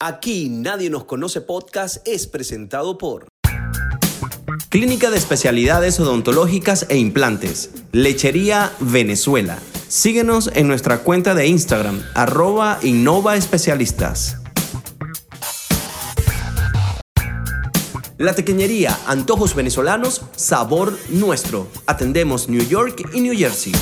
Aquí Nadie nos conoce podcast es presentado por Clínica de Especialidades Odontológicas e Implantes, Lechería Venezuela. Síguenos en nuestra cuenta de Instagram, arroba Innova Especialistas. La tequeñería Antojos Venezolanos, sabor nuestro. Atendemos New York y New Jersey.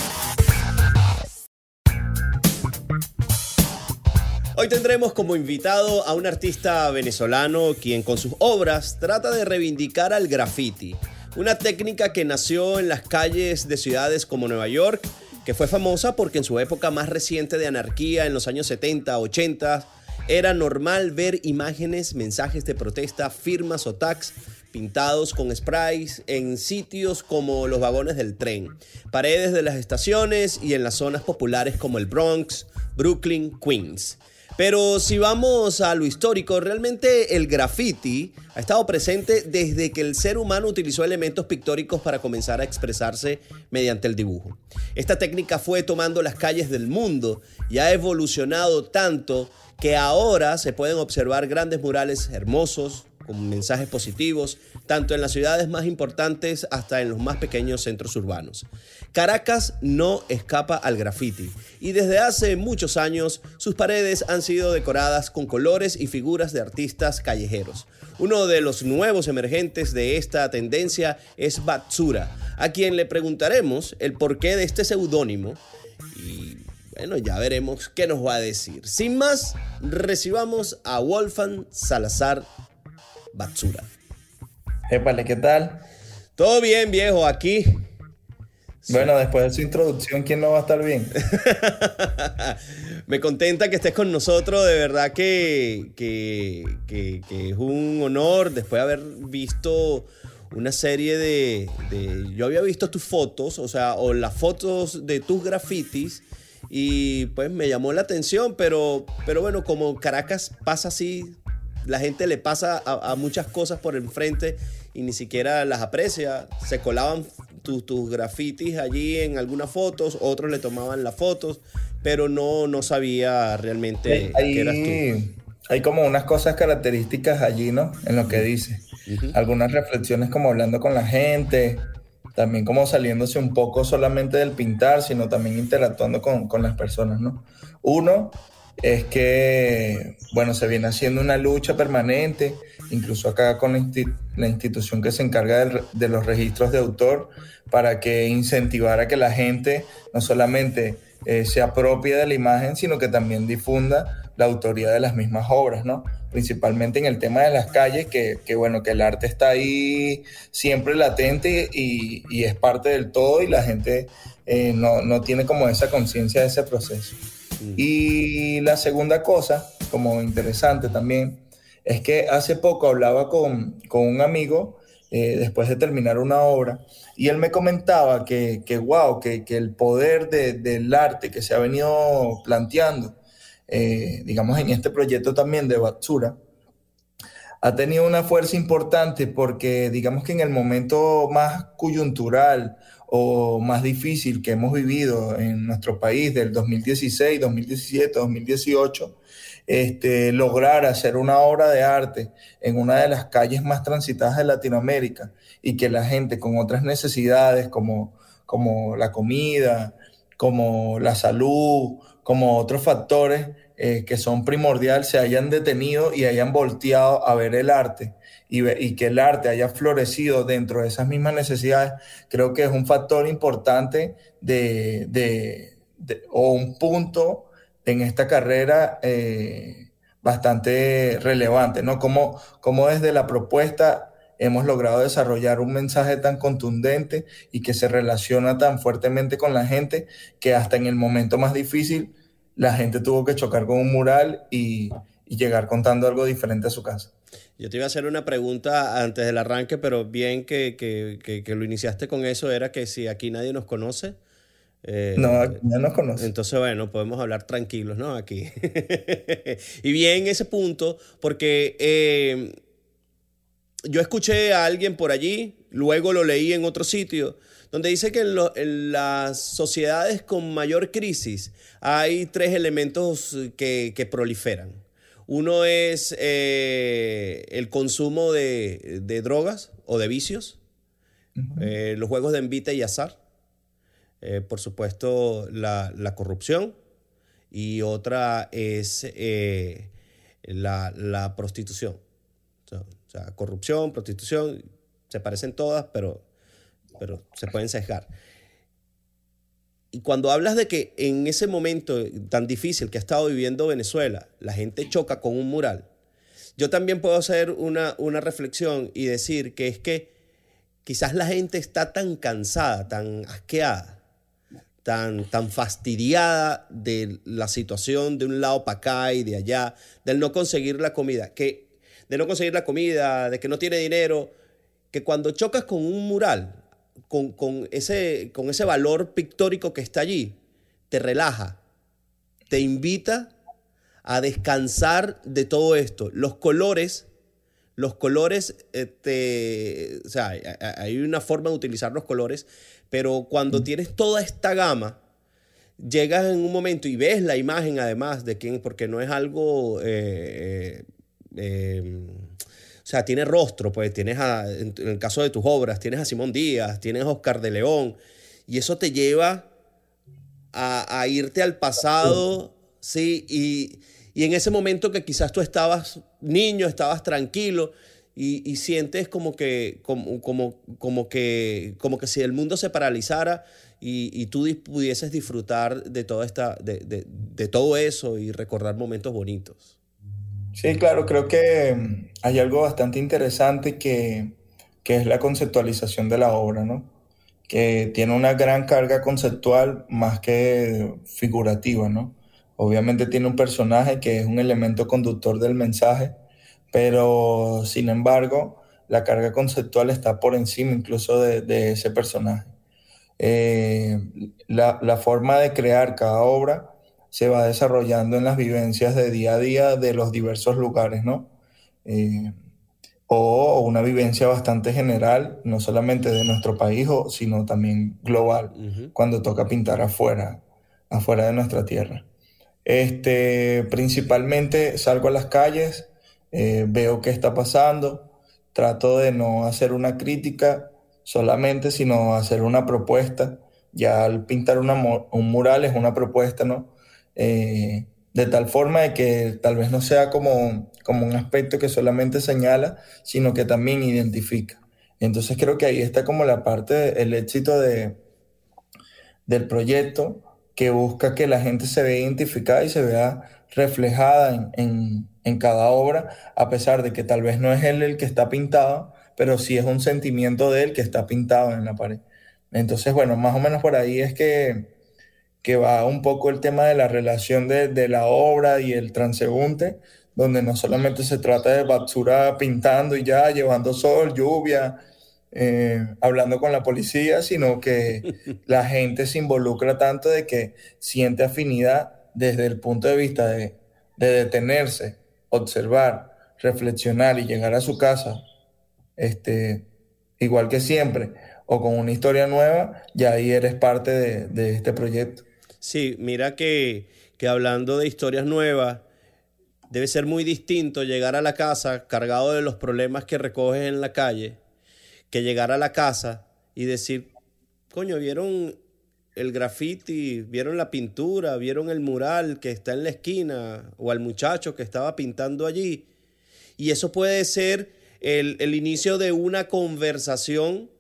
Hoy tendremos como invitado a un artista venezolano quien con sus obras trata de reivindicar al graffiti, una técnica que nació en las calles de ciudades como Nueva York, que fue famosa porque en su época más reciente de anarquía, en los años 70, 80, era normal ver imágenes, mensajes de protesta, firmas o tags pintados con sprays en sitios como los vagones del tren, paredes de las estaciones y en las zonas populares como el Bronx, Brooklyn, Queens. Pero si vamos a lo histórico, realmente el graffiti ha estado presente desde que el ser humano utilizó elementos pictóricos para comenzar a expresarse mediante el dibujo. Esta técnica fue tomando las calles del mundo y ha evolucionado tanto que ahora se pueden observar grandes murales hermosos, con mensajes positivos, tanto en las ciudades más importantes hasta en los más pequeños centros urbanos. Caracas no escapa al graffiti y desde hace muchos años sus paredes han sido decoradas con colores y figuras de artistas callejeros. Uno de los nuevos emergentes de esta tendencia es Batsura, a quien le preguntaremos el porqué de este seudónimo y bueno, ya veremos qué nos va a decir. Sin más, recibamos a Wolfgang Salazar Batsura. Épale, ¿qué tal? Todo bien, viejo, aquí. Bueno, después de su introducción, ¿quién no va a estar bien? Me contenta que estés con nosotros, de verdad que, que, que, es un honor después de haber visto una serie de, de, Yo había visto tus fotos, o sea, o las fotos de tus grafitis y pues me llamó la atención, pero, pero bueno, como Caracas pasa así, la gente le pasa a, muchas cosas por enfrente y ni siquiera las aprecia. Se colaban tus grafitis allí en algunas fotos, otros le tomaban las fotos, pero no, no sabía realmente que eras tú. Hay como unas cosas características allí, ¿no? En lo que dice. Algunas reflexiones como hablando con la gente, también como saliéndose un poco solamente del pintar, sino también interactuando con, con las personas, ¿no? Uno es que, bueno, se viene haciendo una lucha permanente, incluso acá con la, institución que se encarga de, los registros de autor, para que incentivara que la gente no solamente eh, se apropie de la imagen, sino que también difunda la autoría de las mismas obras, ¿no? principalmente en el tema de las calles, que, bueno, que el arte está ahí siempre latente y, es parte del todo y la gente eh, no, tiene como esa conciencia de ese proceso. Mm. Y la segunda cosa, como interesante también, es que hace poco hablaba con, un amigo eh, después de terminar una obra y él me comentaba que, que wow, que, el poder del arte que se ha venido planteando, eh, digamos, en este proyecto también de Batsura, ha tenido una fuerza importante porque, digamos que en el momento más coyuntural o más difícil que hemos vivido en nuestro país del 2016, 2017, 2018, este, lograr hacer una obra de arte en una de las calles más transitadas de Latinoamérica y que la gente con otras necesidades como, como la comida, como la salud, como otros factores eh, que son primordiales se hayan detenido y hayan volteado a ver el arte y, que el arte haya florecido dentro de esas mismas necesidades, creo que es un factor importante de, de, o un punto en esta carrera eh, bastante relevante, ¿no? Como, como desde la propuesta hemos logrado desarrollar un mensaje tan contundente y que se relaciona tan fuertemente con la gente que hasta en el momento más difícil la gente tuvo que chocar con un mural y, llegar contando algo diferente a su casa. Yo te iba a hacer una pregunta antes del arranque, pero bien que, lo iniciaste con eso, era que si aquí nadie nos conoce. Eh, no, aquí nadie nos conoce. Entonces, bueno, podemos hablar tranquilos, ¿no? Aquí. y bien ese punto, porque eh, yo escuché a alguien por allí, luego lo leí en otro sitio, donde dice que en, las sociedades con mayor crisis hay tres elementos que, proliferan. Uno es eh, el consumo de, drogas o de vicios, eh, los juegos de envite y azar, eh, por supuesto la, corrupción y otra es la, prostitución. O sea, corrupción, prostitución, se parecen todas, pero, pero se pueden sesgar. Y cuando hablas de que en ese momento tan difícil que ha estado viviendo Venezuela, la gente choca con un mural, yo también puedo hacer una, una reflexión y decir que es que quizás la gente está tan cansada, tan asqueada, tan, tan fastidiada de la situación de un lado para acá y de allá, del no conseguir la comida, que de no conseguir la comida, de que no tiene dinero, que cuando chocas con un mural, con, ese, con ese valor pictórico que está allí, te relaja, te invita a descansar de todo esto. Los colores, los colores, este, o sea, hay una forma de utilizar los colores, pero cuando tienes toda esta gama, llegas en un momento y ves la imagen además de quién, porque no es algo... Eh, eh, o sea, tiene rostro, pues tienes, a, en, el caso de tus obras, tienes a Simón Díaz, tienes a Oscar de León, y eso te lleva a, irte al pasado, ¿sí? Y, en ese momento que quizás tú estabas niño, estabas tranquilo, y, sientes como que, como, como, como, que, como que si el mundo se paralizara y, tú pudieses disfrutar de, toda esta, de todo eso y recordar momentos bonitos. Sí, claro, creo que mm, hay algo bastante interesante que, es la conceptualización de la obra, ¿no? Que tiene una gran carga conceptual más que figurativa, ¿no? Obviamente tiene un personaje que es un elemento conductor del mensaje, pero sin embargo, la carga conceptual está por encima incluso de, ese personaje. Eh, la, la, forma de crear cada obra se va desarrollando en las vivencias de día a día de los diversos lugares, ¿no? Eh, o una vivencia bastante general, no solamente de nuestro país, sino también global, cuando toca pintar afuera, afuera de nuestra tierra. Este, principalmente salgo a las calles, eh, veo qué está pasando, trato de no hacer una crítica solamente, sino hacer una propuesta. Ya al pintar un mural es una propuesta, ¿no? Eh, de tal forma de que tal vez no sea como, como un aspecto que solamente señala, sino que también identifica. Entonces creo que ahí está como la parte, el éxito de, del proyecto que busca que la gente se vea identificada y se vea reflejada en, en, cada obra, a pesar de que tal vez no es él el que está pintado, pero sí es un sentimiento de él que está pintado en la pared. Entonces, bueno, más o menos por ahí es que, que va un poco el tema de la relación de, la obra y el transeúnte, donde no solamente se trata de Batsura pintando y ya, llevando sol, lluvia, eh, hablando con la policía, sino que la gente se involucra tanto de que siente afinidad desde el punto de vista de, de detenerse, observar, reflexionar y llegar a su casa, este, igual que siempre, o con una historia nueva, ya ahí eres parte de, de este proyecto. Sí, mira que, hablando de historias nuevas, debe ser muy distinto llegar a la casa cargado de los problemas que recoges en la calle, que llegar a la casa y decir, coño, ¿vieron el graffiti? ¿Vieron la pintura? ¿Vieron el mural que está en la esquina? ¿O al muchacho que estaba pintando allí? Y eso puede ser el, inicio de una conversación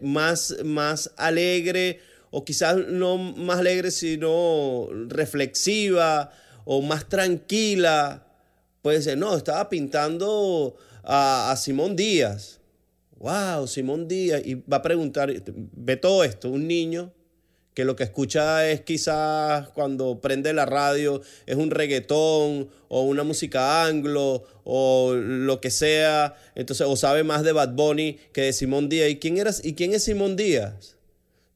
más, más alegre o quizás no más alegre, sino reflexiva o más tranquila. Puede ser, no, estaba pintando a, Simón Díaz. Wow, Simón Díaz. Y va a preguntar, ve todo esto, un niño que lo que escucha es quizás cuando prende la radio es un reggaetón o una música anglo o lo que sea, entonces o sabe más de Bad Bunny que de Simón Díaz. ¿Y quién eras? ¿Y quién es Simón Díaz?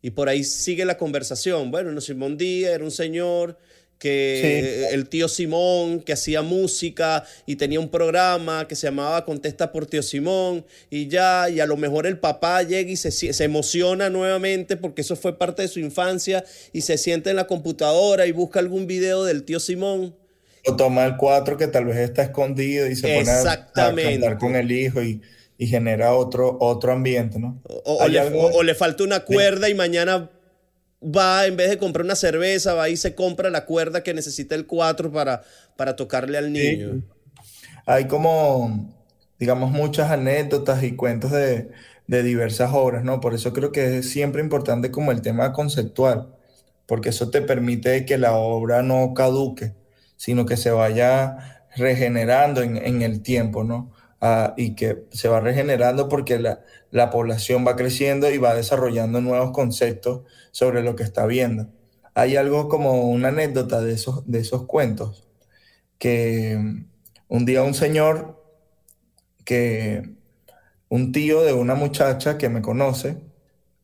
Y por ahí sigue la conversación. Bueno, no, Simón Díaz era un señor que el tío Simón que hacía música y tenía un programa que se llamaba Contesta por tío Simón y ya, y a lo mejor el papá llega y se, se, emociona nuevamente porque eso fue parte de su infancia y se sienta en la computadora y busca algún video del tío Simón. O toma el 4 que tal vez está escondido y se pone a, cantar con el hijo y, genera otro, otro ambiente, ¿no? O, le, falta una cuerda y mañana va, en vez de comprar una cerveza, va y se compra la cuerda que necesita el 4 para, para tocarle al niño. Hay como, digamos, muchas anécdotas y cuentos de, de diversas obras, ¿no? Por eso creo que es siempre importante como el tema conceptual, porque eso te permite que la obra no caduque, sino que se vaya regenerando en, el tiempo, ¿no? Ah, y que se va regenerando porque la, la, población va creciendo y va desarrollando nuevos conceptos sobre lo que está viendo. Hay algo como una anécdota de esos, de esos cuentos, que un día un señor que un tío de una muchacha que me conoce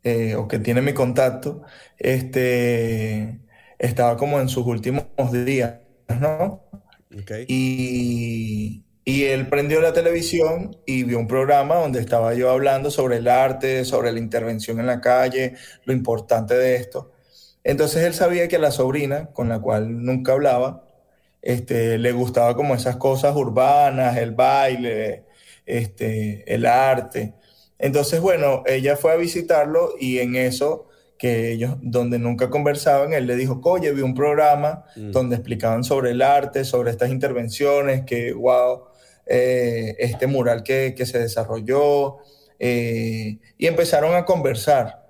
eh, o que tiene mi contacto, este, estaba como en sus últimos días, ¿no? Y, y él prendió la televisión y vio un programa donde estaba yo hablando sobre el arte, sobre la intervención en la calle, lo importante de esto. Entonces él sabía que a la sobrina, con la cual nunca hablaba, este, le gustaba como esas cosas urbanas, el baile, este, el arte. Entonces, bueno, ella fue a visitarlo y en eso que ellos, donde nunca conversaban, él le dijo, oye, vi un programa mm. donde explicaban sobre el arte, sobre estas intervenciones, que, wow, eh, este mural que, se desarrolló, eh, y empezaron a conversar.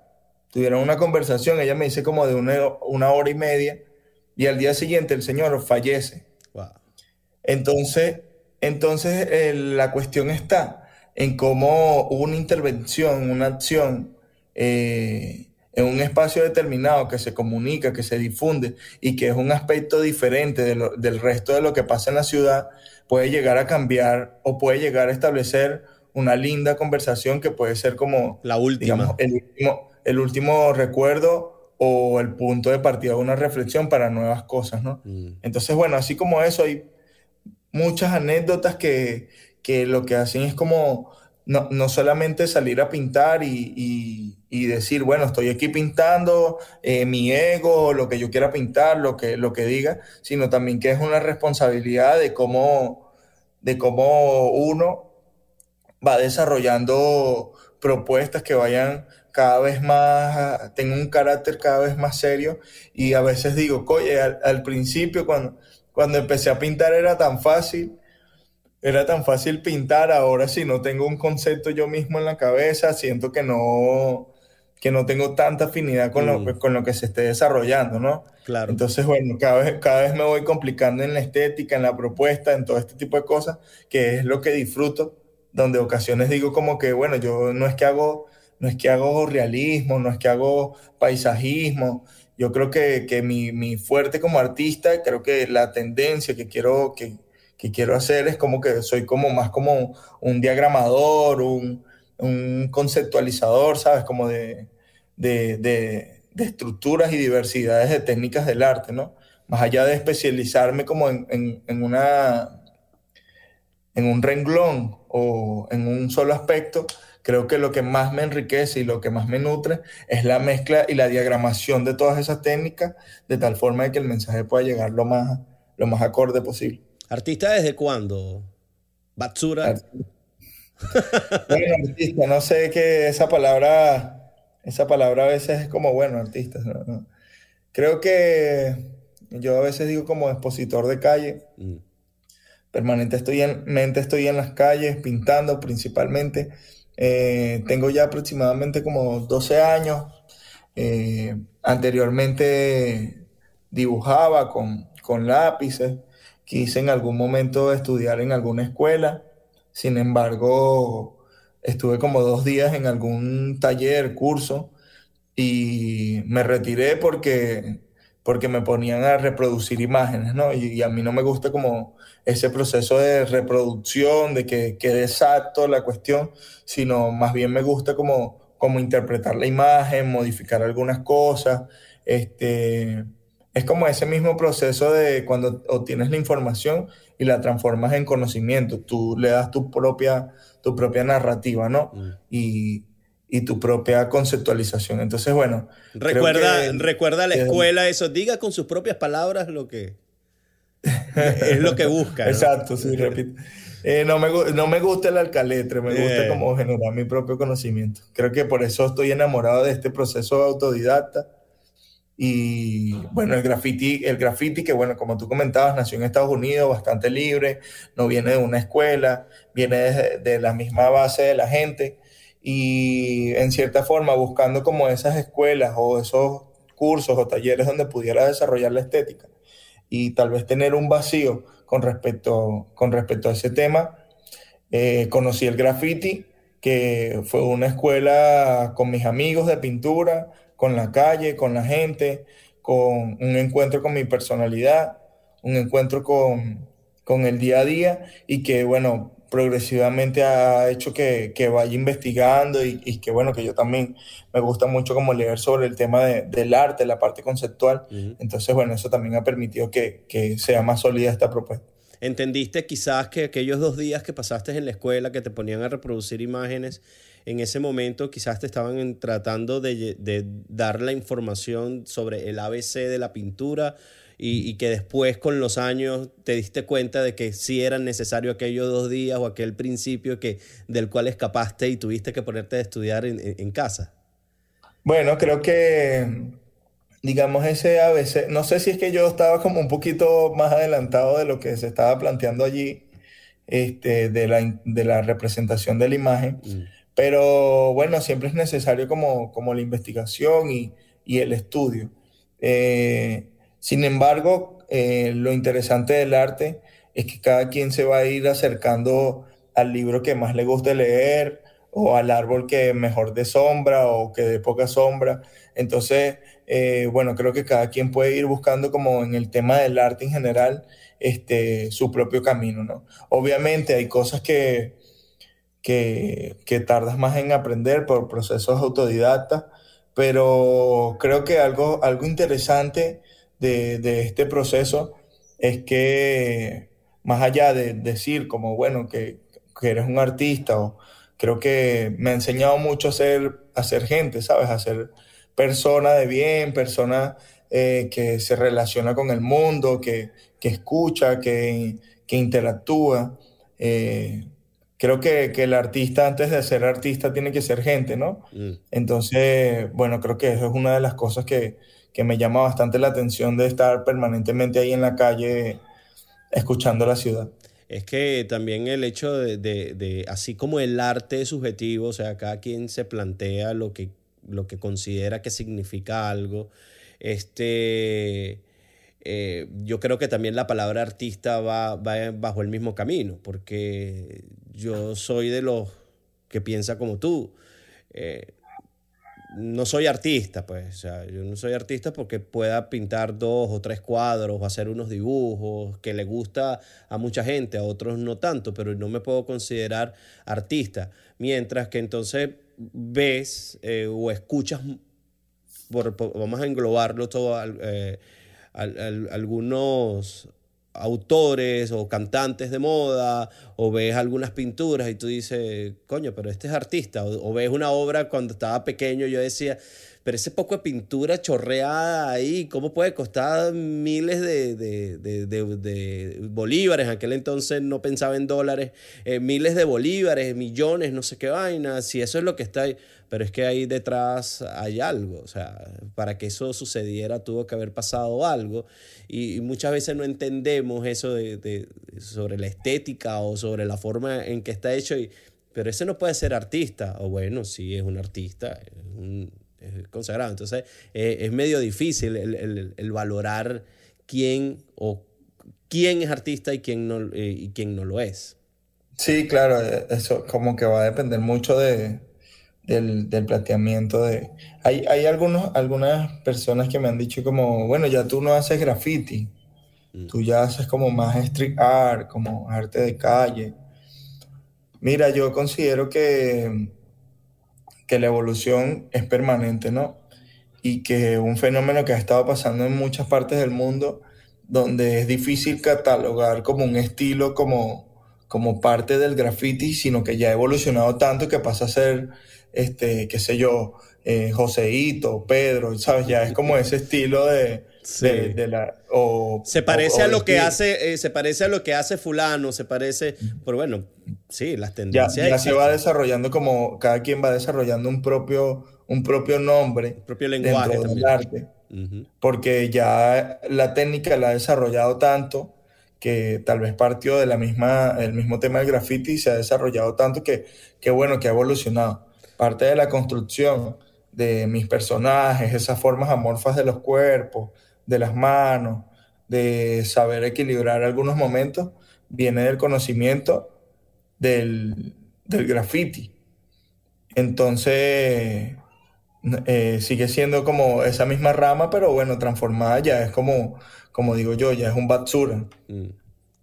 Tuvieron una conversación, ella me dice como de una, hora y media, y al día siguiente el señor fallece. Entonces, entonces, la cuestión está en cómo una intervención, una acción eh, en un espacio determinado que se comunica, que se difunde y que es un aspecto diferente del resto de lo que pasa en la ciudad, puede llegar a cambiar o puede llegar a establecer una linda conversación que puede ser como la última. el, último, el último recuerdo o el punto de partida de una reflexión para nuevas cosas, ¿no? Mm. Entonces, bueno, así como eso, hay muchas anécdotas que, lo que hacen es como no, solamente salir a pintar y, decir, bueno, estoy aquí pintando eh, mi ego, lo que yo quiera pintar, lo que, lo que diga, sino también que es una responsabilidad de cómo, de cómo uno va desarrollando propuestas que vayan cada vez más, tengan un carácter cada vez más serio. Y a veces digo, oye, al principio cuando cuando empecé a pintar era tan fácil, era tan fácil pintar, ahora si no tengo un concepto yo mismo en la cabeza, siento que no, que no tengo tanta afinidad con, lo, mm. con lo que se esté desarrollando, ¿no? Claro. Entonces, bueno, cada vez, cada vez me voy complicando en la estética, en la propuesta, en todo este tipo de cosas, que es lo que disfruto, donde ocasiones digo como que, bueno, yo no es que hago, no es que hago realismo, no es que hago paisajismo, yo creo que, mi, fuerte como artista, creo que la tendencia que quiero, que, quiero hacer es como que soy como más como un diagramador, un, conceptualizador, ¿sabes? Como de, de, estructuras y diversidades de técnicas del arte, ¿no? Más allá de especializarme como en, en, una, en un renglón o en un solo aspecto, creo que lo que más me enriquece y lo que más me nutre es la mezcla y la diagramación de todas esas técnicas, de tal forma que el mensaje pueda llegar lo más, lo más acorde posible. ¿Artista desde cuándo? ¿Batsura? bueno, artista, no sé qué esa palabra, esa palabra a veces es como, bueno, artista. Creo que yo a veces digo como expositor de calle. Mm. Permanente estoy en, mente estoy en las calles, pintando principalmente eh, tengo ya aproximadamente como 12 años. Eh, anteriormente dibujaba con, con lápices. Quise en algún momento estudiar en alguna escuela. Sin embargo, estuve como dos días en algún taller, curso, y me retiré porque porque me ponían a reproducir imágenes, ¿no? Y, a mí no me gusta como ese proceso de reproducción, de que quede exacto la cuestión, sino más bien me gusta como, como interpretar la imagen, modificar algunas cosas. Este, es como ese mismo proceso de cuando obtienes la información y la transformas en conocimiento, tú le das tu propia, tu propia narrativa, ¿no? Mm. Y, y tu propia conceptualización. Entonces, bueno. Recuerda, recuerda la escuela eso. Diga con sus propias palabras lo que. es lo que busca. Exacto, sí, repito. Eh, no, me, no me gusta el alcaletre, me gusta eh. como generar mi propio conocimiento. Creo que por eso estoy enamorado de este proceso autodidacta. Y bueno, el graffiti, el graffiti que bueno, como tú comentabas, nació en Estados Unidos, bastante libre, no viene de una escuela, viene de, de la misma base de la gente y en cierta forma buscando como esas escuelas o esos cursos o talleres donde pudiera desarrollar la estética y tal vez tener un vacío con respecto, con respecto a ese tema. Eh, conocí el graffiti, que fue una escuela con mis amigos de pintura, con la calle, con la gente, con un encuentro con mi personalidad, un encuentro con, con el día a día y que, bueno, progresivamente ha hecho que, vaya investigando y, que bueno, que yo también me gusta mucho como leer sobre el tema del arte, la parte conceptual. Entonces, bueno, eso también ha permitido que, sea más sólida esta propuesta. ¿Entendiste quizás que aquellos dos días que pasaste en la escuela, que te ponían a reproducir imágenes, en ese momento quizás te estaban tratando de, de dar la información sobre el ABC de la pintura? y, que después con los años te diste cuenta de que sí eran necesarios aquellos dos días o aquel principio que, del cual escapaste y tuviste que ponerte a estudiar en, casa? Bueno, creo que, digamos, ese ABC, no sé si es que yo estaba como un poquito más adelantado de lo que se estaba planteando allí, este, de, la, de la representación de la imagen, mm. Pero bueno, siempre es necesario como, como la investigación y, y el estudio. Eh, sin embargo, eh, lo interesante del arte es que cada quien se va a ir acercando al libro que más le guste leer o al árbol que mejor de sombra o que de poca sombra. Entonces, eh, bueno, creo que cada quien puede ir buscando como en el tema del arte en general este, su propio camino, ¿no? Obviamente hay cosas que, que, que tardas más en aprender por procesos autodidactas, pero creo que algo, algo interesante de, este proceso es que más allá de decir como, bueno, que, eres un artista, o creo que me ha enseñado mucho a ser, a ser gente, ¿sabes? A ser persona de bien, persona eh, que se relaciona con el mundo, que, escucha, que, interactúa. Eh, creo que, el artista, antes de ser artista, tiene que ser gente, ¿no? Mm. Entonces, bueno, creo que eso es una de las cosas que, que me llama bastante la atención de estar permanentemente ahí en la calle escuchando la ciudad. Es que también el hecho de, así como el arte es subjetivo, o sea, cada quien se plantea lo que, lo que considera que significa algo, este, eh, yo creo que también la palabra artista va, va bajo el mismo camino, porque yo soy de los que piensa como tú. Eh, no soy artista, pues, o sea, yo no soy artista porque pueda pintar dos o tres cuadros o hacer unos dibujos que le gusta a mucha gente, a otros no tanto, pero no me puedo considerar artista. Mientras que entonces ves eh, o escuchas, vamos a englobarlo todo, eh, algunos autores o cantantes de moda, o ves algunas pinturas y tú dices, coño, pero este es artista, o, ves una obra cuando estaba pequeño, yo decía, pero ese poco de pintura chorreada ahí, ¿cómo puede costar miles de, de, bolívares? En aquel entonces no pensaba en dólares, eh, miles de bolívares, millones, no sé qué vaina, si eso es lo que está ahí. Pero es que ahí detrás hay algo, o sea, para que eso sucediera tuvo que haber pasado algo. Y, muchas veces no entendemos eso de, sobre la estética o sobre la forma en que está hecho, y, pero ese no puede ser artista, o bueno, sí es un artista, un, consagrado, entonces eh, es medio difícil el, valorar quién o quién es artista y quién no, eh, y quién no lo es. Sí, claro, eso como que va a depender mucho de, del, del planteamiento de... Hay, hay algunos, algunas personas que me han dicho como, bueno, ya tú no haces graffiti, mm. tú ya haces como más street art, como arte de calle. Mira, yo considero que, que la evolución es permanente, ¿no? Y que un fenómeno que ha estado pasando en muchas partes del mundo, donde es difícil catalogar como un estilo como, como parte del graffiti, sino que ya ha evolucionado tanto que pasa a ser este, qué sé yo, eh, Joseito, Pedro, ¿sabes? Ya es como ese estilo de, De, la, o, se parece a lo que hace, eh, se parece a lo que hace fulano, se parece, pero bueno, sí, las tendencias. Ya, se va desarrollando como cada quien va desarrollando un propio, un propio nombre, un propio lenguaje del arte, porque ya la técnica la ha desarrollado tanto que tal vez partió de la misma, el mismo tema del graffiti y se ha desarrollado tanto que, que bueno, que ha evolucionado. Parte de la construcción de mis personajes, esas formas amorfas de los cuerpos, de las manos, de saber equilibrar algunos momentos, viene del conocimiento del, del graffiti. Entonces, eh, sigue siendo como esa misma rama, pero bueno, transformada ya es como, como digo yo, ya es un Batsura. Mm.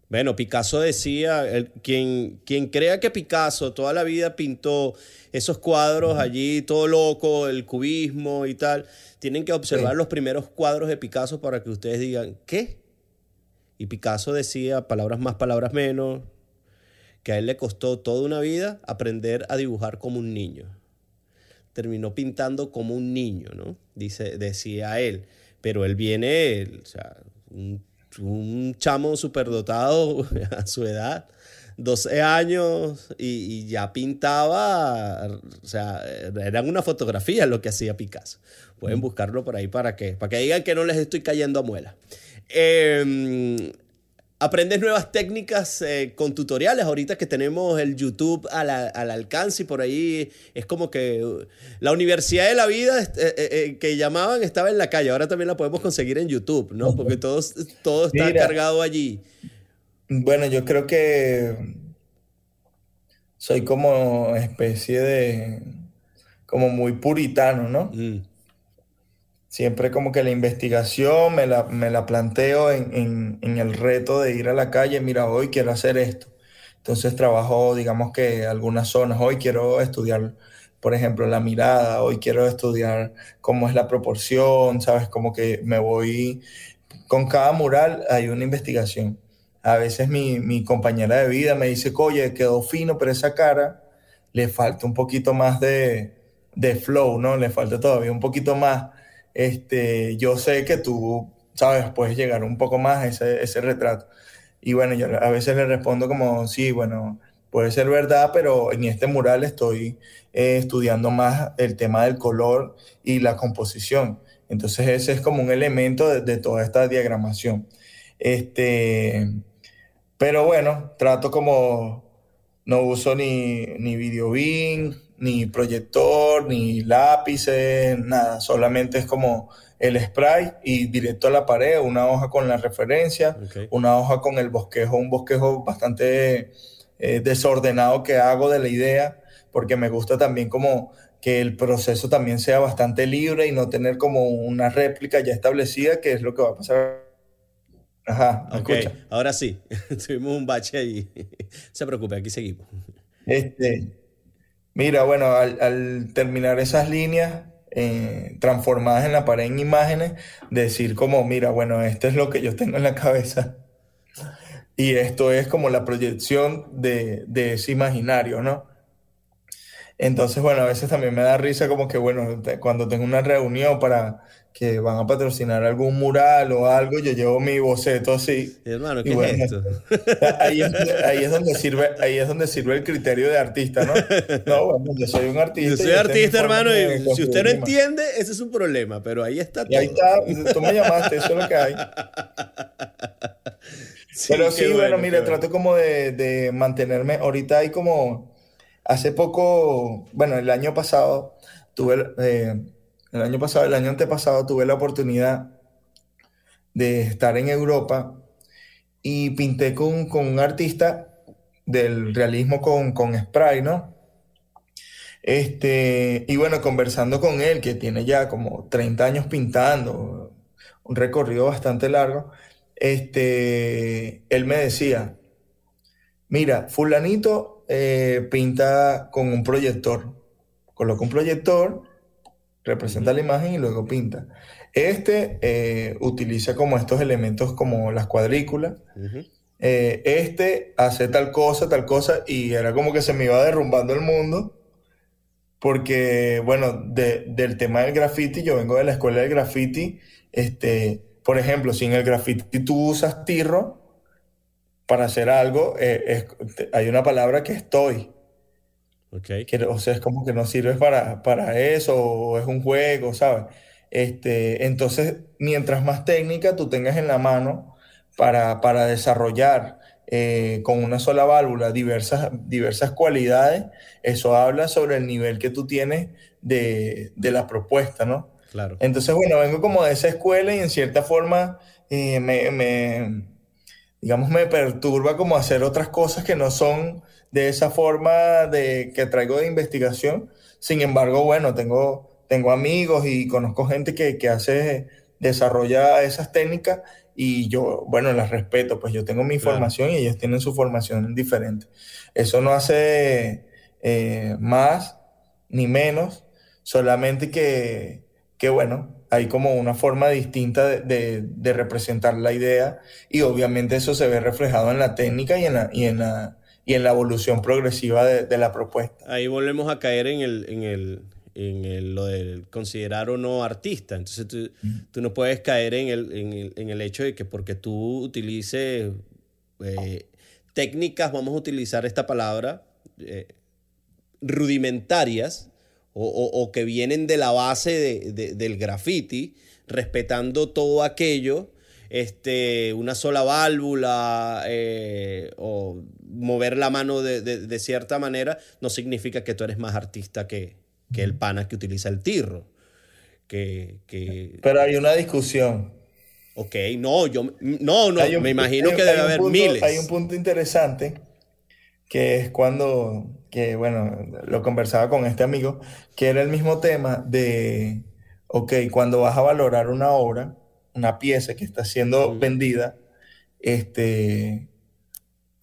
Bueno, Picasso decía, quien, quien crea que Picasso toda la vida pintó esos cuadros allí, todo loco, el cubismo y tal, tienen que observar los primeros cuadros de Picasso para que ustedes digan, ¿qué? Y Picasso decía, palabras más, palabras menos, que a él le costó toda una vida aprender a dibujar como un niño. Terminó pintando como un niño, ¿no? Dice, decía él. Pero él viene, o sea, un un chamo superdotado a su edad, 12 años, y, ya pintaba, o sea, eran una fotografía lo que hacía Picasso. Pueden buscarlo por ahí para que, para que digan que no les estoy cayendo a muela. Eh, aprendes nuevas técnicas eh, con tutoriales. Ahorita que tenemos el YouTube al, alcance y por ahí es como que uh, la universidad de la vida eh, eh, que llamaban estaba en la calle. Ahora también la podemos conseguir en YouTube, ¿no? Porque todo, todo está cargado allí. Bueno, yo creo que soy como especie de, como muy puritano, ¿no? Mm. Siempre como que la investigación me la, me la planteo en, en, el reto de ir a la calle, mira, hoy quiero hacer esto. Entonces trabajo, digamos que algunas zonas, hoy quiero estudiar, por ejemplo, la mirada, hoy quiero estudiar cómo es la proporción, ¿sabes? Como que me voy, con cada mural hay una investigación. A veces mi, mi compañera de vida me dice, oye, quedó fino, pero esa cara le falta un poquito más de, de flow, ¿no? Le falta todavía un poquito más este, yo sé que tú, sabes, puedes llegar un poco más a ese, ese retrato. Y bueno, yo a veces le respondo como, sí, bueno, puede ser verdad, pero en este mural estoy eh, estudiando más el tema del color y la composición. Entonces ese es como un elemento de, toda esta diagramación. Este, pero bueno, trato como, no uso ni, ni video ni proyector, ni lápices, nada. Solamente es como el spray y directo a la pared, una hoja con la referencia, una hoja con el bosquejo, un bosquejo bastante eh, desordenado que hago de la idea, porque me gusta también como que el proceso también sea bastante libre y no tener como una réplica ya establecida, que es lo que va a pasar. Ajá, ok, ahora sí, tuvimos un bache ahí. se preocupe, aquí seguimos. Este, Mira, bueno, al, terminar esas líneas eh, transformadas en la pared en imágenes, decir como, mira, bueno, esto es lo que yo tengo en la cabeza. Y esto es como la proyección de, de ese imaginario, ¿no? Entonces, bueno, a veces también me da risa como que, bueno, cuando tengo una reunión para que van a patrocinar algún mural o algo, yo llevo mi boceto así. Hermano, ¿qué es esto? Ahí es, donde sirve, ahí es donde sirve el criterio de artista, ¿no? No, bueno, yo soy un artista. Yo soy artista, hermano, y si usted no entiende, ese es un problema, pero ahí está y ahí está, tú me llamaste, eso es lo que hay. pero sí, bueno, mire, trato como de, de mantenerme, ahorita hay como, hace poco, bueno, el año pasado tuve... Eh, el año pasado, el año antepasado tuve la oportunidad de estar en Europa y pinté con, un artista del realismo con, con spray, ¿no? Este, y bueno, conversando con él, que tiene ya como 30 años pintando, un recorrido bastante largo, este, él me decía, mira, fulanito eh, pinta con un proyector, coloca un proyector representa la imagen y luego pinta. Este eh, utiliza como estos elementos como las cuadrículas. Eh, este hace tal cosa, tal cosa, y era como que se me iba derrumbando el mundo. Porque, bueno, del tema del graffiti, yo vengo de la escuela del graffiti, este, por ejemplo, si en el graffiti tú usas tirro para hacer algo, eh, hay una palabra que es toy. Okay. o sea, es como que no sirve para, para eso, o es un juego, ¿sabes? Este, entonces, mientras más técnica tú tengas en la mano para, para desarrollar eh, con una sola válvula diversas, diversas cualidades, eso habla sobre el nivel que tú tienes de, de la propuesta, ¿no? Claro. Entonces, bueno, vengo como de esa escuela y en cierta forma eh, me, me, digamos, me perturba como hacer otras cosas que no son de esa forma de, que traigo de investigación. Sin embargo, bueno, tengo tengo amigos y conozco gente que, que hace, desarrolla esas técnicas y yo, bueno, las respeto, pues yo tengo mi formación y ellos tienen su formación diferente. Eso no hace eh, más ni menos, solamente que, que, bueno, hay como una forma distinta de, de, representar la idea y obviamente eso se ve reflejado en la técnica y en la, y en la, y en la evolución progresiva de, de la propuesta. Ahí volvemos a caer en el, en el, en lo de considerar o no artista. Entonces tú, no puedes caer en el, en, el, hecho de que porque tú utilices eh, técnicas, vamos a utilizar esta palabra, eh, rudimentarias o, que vienen de la base del graffiti, respetando todo aquello, este, una sola válvula eh, o mover la mano de, de, cierta manera, no significa que tú eres más artista que, que el pana que utiliza el tirro. Que, Pero hay una discusión. Ok, no, yo no, no, me imagino que debe haber miles. Hay un punto interesante que es cuando, que bueno, lo conversaba con este amigo, que era el mismo tema de, ok, cuando vas a valorar una obra, una pieza que está siendo vendida, este,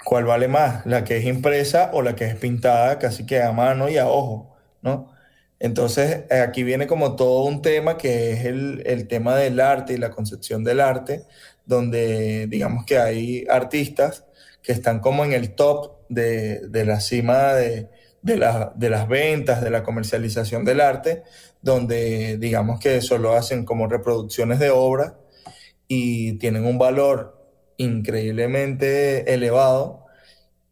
¿cuál vale más? ¿La que es impresa o la que es pintada casi que a mano y a ojo? ¿No? Entonces, aquí viene como todo un tema que es el, tema del arte y la concepción del arte, donde digamos que hay artistas que están como en el top de, la cima de, las ventas, de la comercialización del arte, donde digamos que solo hacen como reproducciones de obras y tienen un valor increíblemente elevado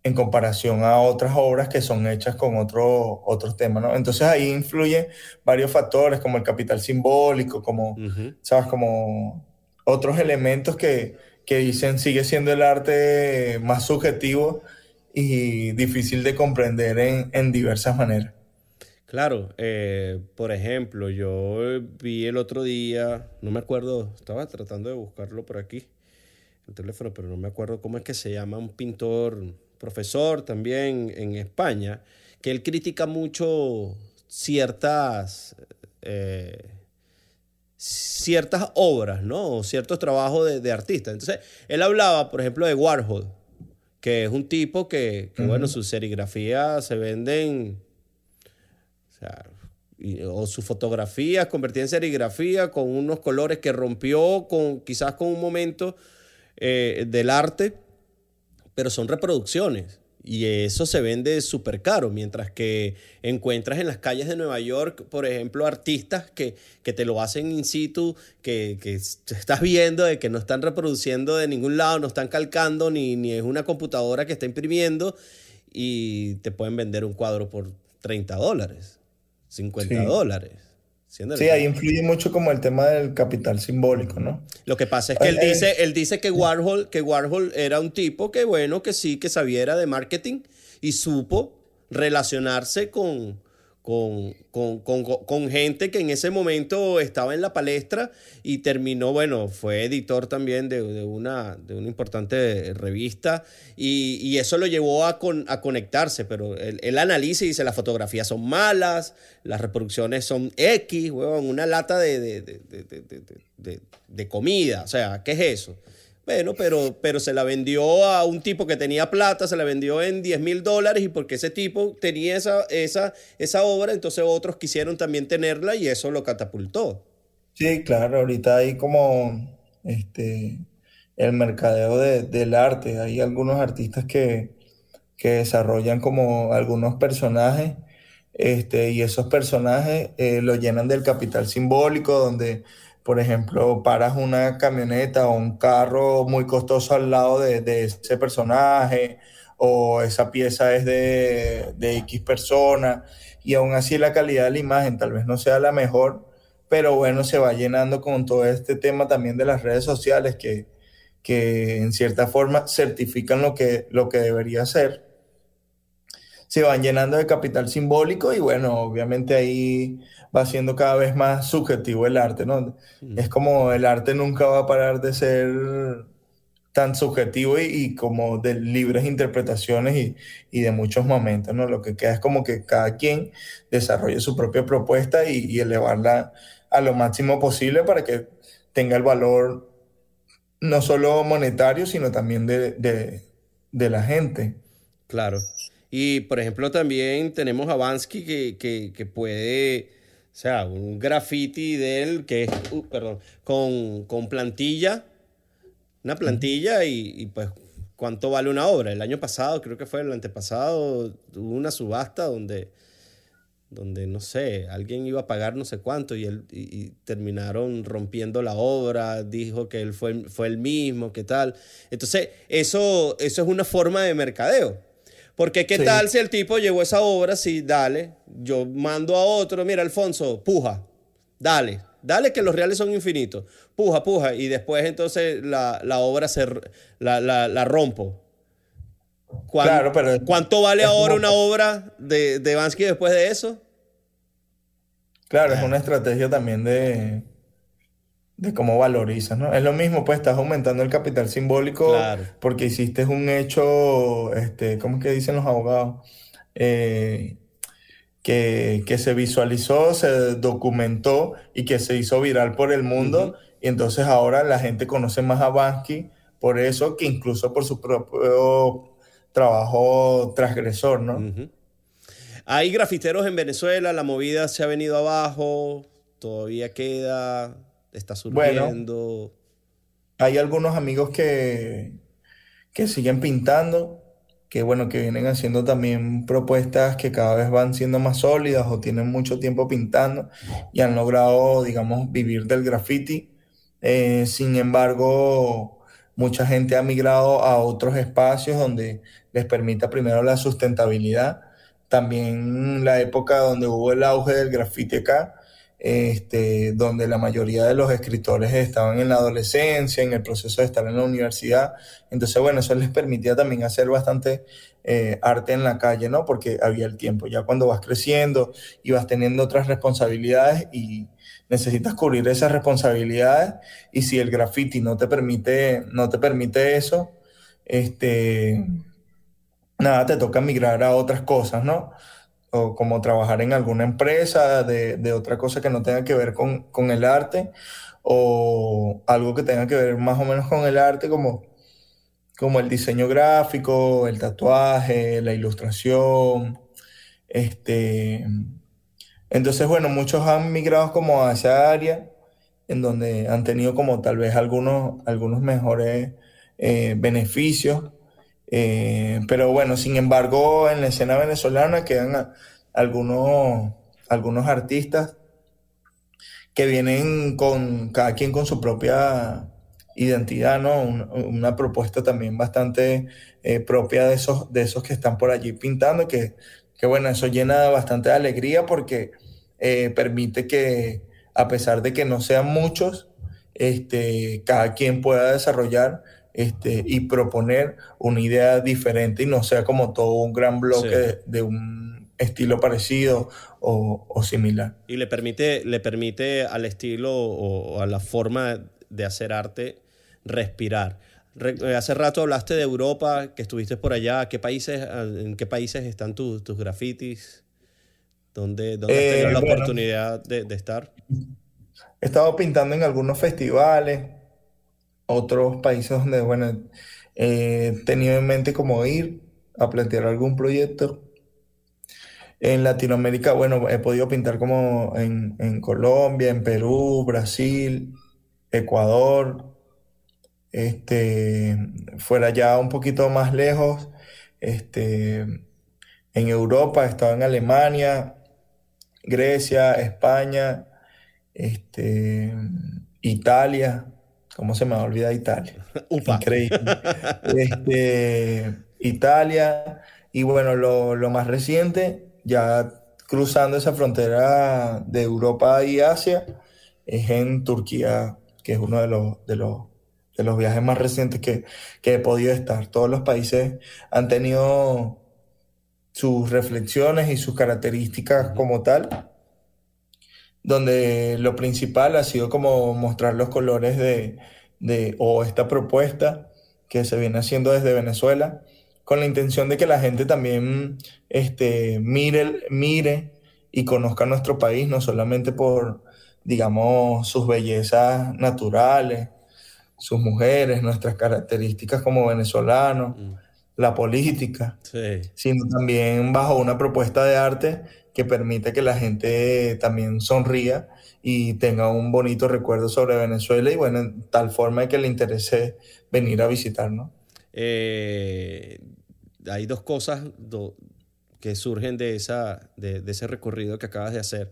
en comparación a otras obras que son hechas con otro, otros temas, ¿no? Entonces ahí influyen varios factores como el capital simbólico, como, ¿sabes? Como otros elementos que, que dicen sigue siendo el arte más subjetivo y difícil de comprender en, en diversas maneras. Claro, eh, por ejemplo, yo vi el otro día, no me acuerdo, estaba tratando de buscarlo por aquí, el teléfono, pero no me acuerdo cómo es que se llama un pintor profesor también en España, que él critica mucho ciertas, eh, ciertas obras, ¿no? ciertos trabajos de, de, artistas. Entonces, él hablaba, por ejemplo, de Warhol, que es un tipo que, bueno, sus serigrafías se venden, o, su fotografía convertida en serigrafía con unos colores que rompió con quizás con un momento eh, del arte pero son reproducciones. Y eso se vende súper caro, mientras que encuentras en las calles de Nueva York, por ejemplo, artistas que, que te lo hacen in situ, que, que, estás viendo de que no están reproduciendo de ningún lado, no están calcando, ni, ni es una computadora que está imprimiendo, y te pueden vender un cuadro por 30 dólares, 50 dólares. Sí, ahí influye mucho como el tema del capital simbólico, ¿no? Lo que pasa es que él dice, él dice que Warhol, que Warhol era un tipo que, bueno, que sí, que sabiera de marketing y supo relacionarse con, con, gente que en ese momento estaba en la palestra y terminó, bueno, fue editor también de, una, de una importante revista y, eso lo llevó a, a conectarse, pero él, analiza y dice, las fotografías son malas, las reproducciones son X, una lata de, de comida, o sea, ¿qué es eso? Bueno, pero, pero se la vendió a un tipo que tenía plata, se la vendió en 10 mil dólares y porque ese tipo tenía esa, esa, esa obra, entonces otros quisieron también tenerla y eso lo catapultó. Sí, claro, ahorita hay como este, el mercadeo del arte, hay algunos artistas que, desarrollan como algunos personajes este, y esos personajes eh, lo llenan del capital simbólico, donde por ejemplo, paras una camioneta o un carro muy costoso al lado de, de ese personaje o esa pieza es de, de X persona y aún así la calidad de la imagen tal vez no sea la mejor, pero bueno, se va llenando con todo este tema también de las redes sociales que, que en cierta forma certifican lo que, lo que debería ser. Se van llenando de capital simbólico y bueno, obviamente ahí va siendo cada vez más subjetivo el arte, ¿no? Es como el arte nunca va a parar de ser tan subjetivo y, como de libres interpretaciones y, de muchos momentos, ¿no? Lo que queda es como que cada quien desarrolle su propia propuesta y, elevarla a lo máximo posible para que tenga el valor no solo monetario, sino también de, la gente. Claro. Y por ejemplo también tenemos a Bansky que, puede, o sea, un graffiti de él que es, uh, perdón, con, con plantilla una plantilla y, pues cuánto vale una obra. El año pasado, creo que fue el antepasado, hubo una subasta donde, donde no sé, alguien iba a pagar no sé cuánto y, él, y, terminaron rompiendo la obra, dijo que él fue, fue el mismo, qué tal. Entonces, eso, eso es una forma de mercadeo. Porque qué tal si el tipo llevó esa obra, sí, dale, yo mando a otro, mira, Alfonso, puja, dale, Dale que los reales son infinitos. Puja, puja. Y después entonces la, obra se la, la, rompo. claro, pero ¿Cuánto vale ahora una obra de, de Bansky después de eso? Claro, es una estrategia también de, de cómo valorizas, ¿no? Es lo mismo, pues estás aumentando el capital simbólico porque hiciste un hecho, este, ¿cómo es que dicen los abogados? Eh, que, se visualizó, se documentó y que se hizo viral por el mundo. Y entonces ahora la gente conoce más a Bansky por eso que incluso por su propio trabajo transgresor, ¿no? Hay grafiteros en Venezuela, la movida se ha venido abajo, todavía queda, está surgiendo. hay algunos amigos que, que siguen pintando, que bueno, que vienen haciendo también propuestas que cada vez van siendo más sólidas o tienen mucho tiempo pintando y han logrado, digamos, vivir del graffiti. Eh, sin embargo, mucha gente ha migrado a otros espacios donde les permita primero la sustentabilidad, también la época donde hubo el auge del graffiti acá, este, donde la mayoría de los escritores estaban en la adolescencia, en el proceso de estar en la universidad. Entonces, bueno, eso les permitía también hacer bastante eh, arte en la calle, ¿no? Porque había el tiempo. Ya cuando vas creciendo y vas teniendo otras responsabilidades y necesitas cubrir esas responsabilidades y si el graffiti no te permite, no te permite eso, este, nada, te toca migrar a otras cosas, ¿no? O como trabajar en alguna empresa de, otra cosa que no tenga que ver con, el arte o algo que tenga que ver más o menos con el arte como, como el diseño gráfico, el tatuaje, la ilustración. Este, entonces, bueno, muchos han migrado como a esa área en donde han tenido como tal vez algunos, algunos mejores eh, beneficios eh, pero bueno, sin embargo, en la escena venezolana quedan algunos, algunos artistas que vienen con cada quien con su propia identidad, ¿no? una propuesta también bastante eh, propia de esos, de esos que están por allí pintando, que, que bueno, eso llena bastante alegría porque eh, permite que, a pesar de que no sean muchos, este, cada quien pueda desarrollar este, y proponer una idea diferente y no sea como todo un gran bloque de, un estilo parecido o, similar. Y le permite, le permite al estilo o, a la forma de hacer arte respirar. Eh, hace rato hablaste de Europa, que estuviste por allá. ¿Qué países, ¿En qué países están tus, tus grafitis? ¿Dónde, dónde has tenido eh, la oportunidad de, de estar? He estado pintando en algunos festivales, otros países donde, bueno, he tenido en mente como ir a plantear algún proyecto. En Latinoamérica, bueno, he podido pintar como en, Colombia, en Perú, Brasil, Ecuador, este, fuera ya un poquito más lejos, este, en Europa, he estado en Alemania, Grecia, España, este, Italia, ¿cómo se me va a olvidar Italia? Increíble. Este, Italia, y bueno, lo, más reciente, ya cruzando esa frontera de Europa y Asia, es en Turquía, que es uno de los, de los, de los viajes más recientes que, que he podido estar. Todos los países han tenido sus reflexiones y sus características como tal, donde lo principal ha sido como mostrar los colores de, de, o esta propuesta que se viene haciendo desde Venezuela, con la intención de que la gente también este, mire, mire y conozca nuestro país, no solamente por, digamos, sus bellezas naturales, sus mujeres, nuestras características como venezolanos, mm. la política, sino también bajo una propuesta de arte que permite que la gente también sonría y tenga un bonito recuerdo sobre Venezuela y bueno, en tal forma que le interese venir a visitarnos. Eh, hay dos cosas que surgen de, esa, de, ese recorrido que acabas de hacer.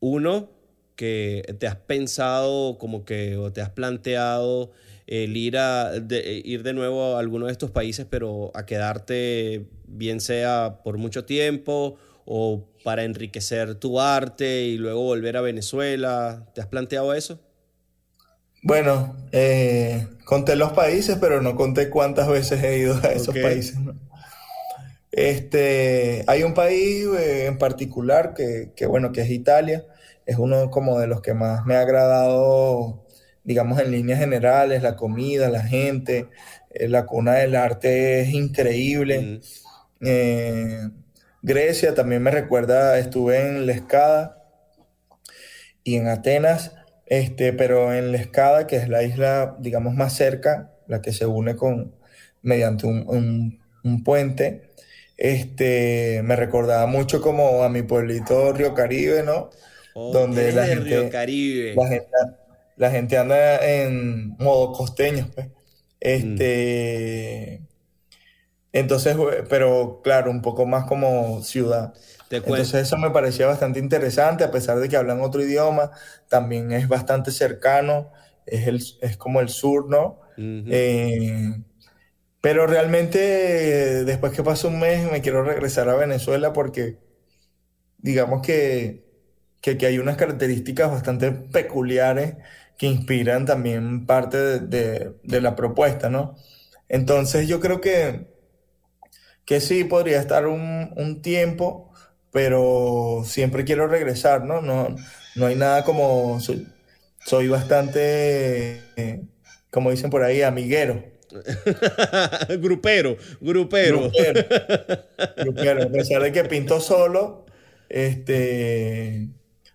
Uno, que te has pensado como que o te has planteado el ir, ir de nuevo a alguno de estos países, pero a quedarte bien sea por mucho tiempo o para enriquecer tu arte y luego volver a Venezuela? ¿Te has planteado eso? Bueno, eh, conté los países, pero no conté cuántas veces he ido a esos países. Este, hay un país eh, en particular que, bueno, que es Italia. Es uno como de los que más me ha agradado, digamos, en líneas generales, la comida, la gente, eh, la cuna del arte es increíble. Grecia también me recuerda, estuve en Lescada y en Atenas, este, pero en Lescada, que es la isla, digamos, más cerca, la que se une con, mediante un, puente, este, me recordaba mucho como a mi pueblito Río Caribe, ¿no? Donde la gente, Caribe. La gente, anda en modo costeño, pues. Este, entonces, pero claro, un poco más como ciudad. Entonces eso me parecía bastante interesante, a pesar de que hablan otro idioma, también es bastante cercano, es, el, es como el sur, ¿no? Eh, pero realmente después que pasó un mes me quiero regresar a Venezuela porque digamos que, que, hay unas características bastante peculiares que inspiran también parte de, de la propuesta, ¿no? Entonces yo creo que que sí podría estar un, tiempo, pero siempre quiero regresar, ¿no? No, no hay nada como... Soy, bastante, eh, como dicen por ahí, amiguero. grupero, grupero. grupero. A pesar de que pinto solo, este,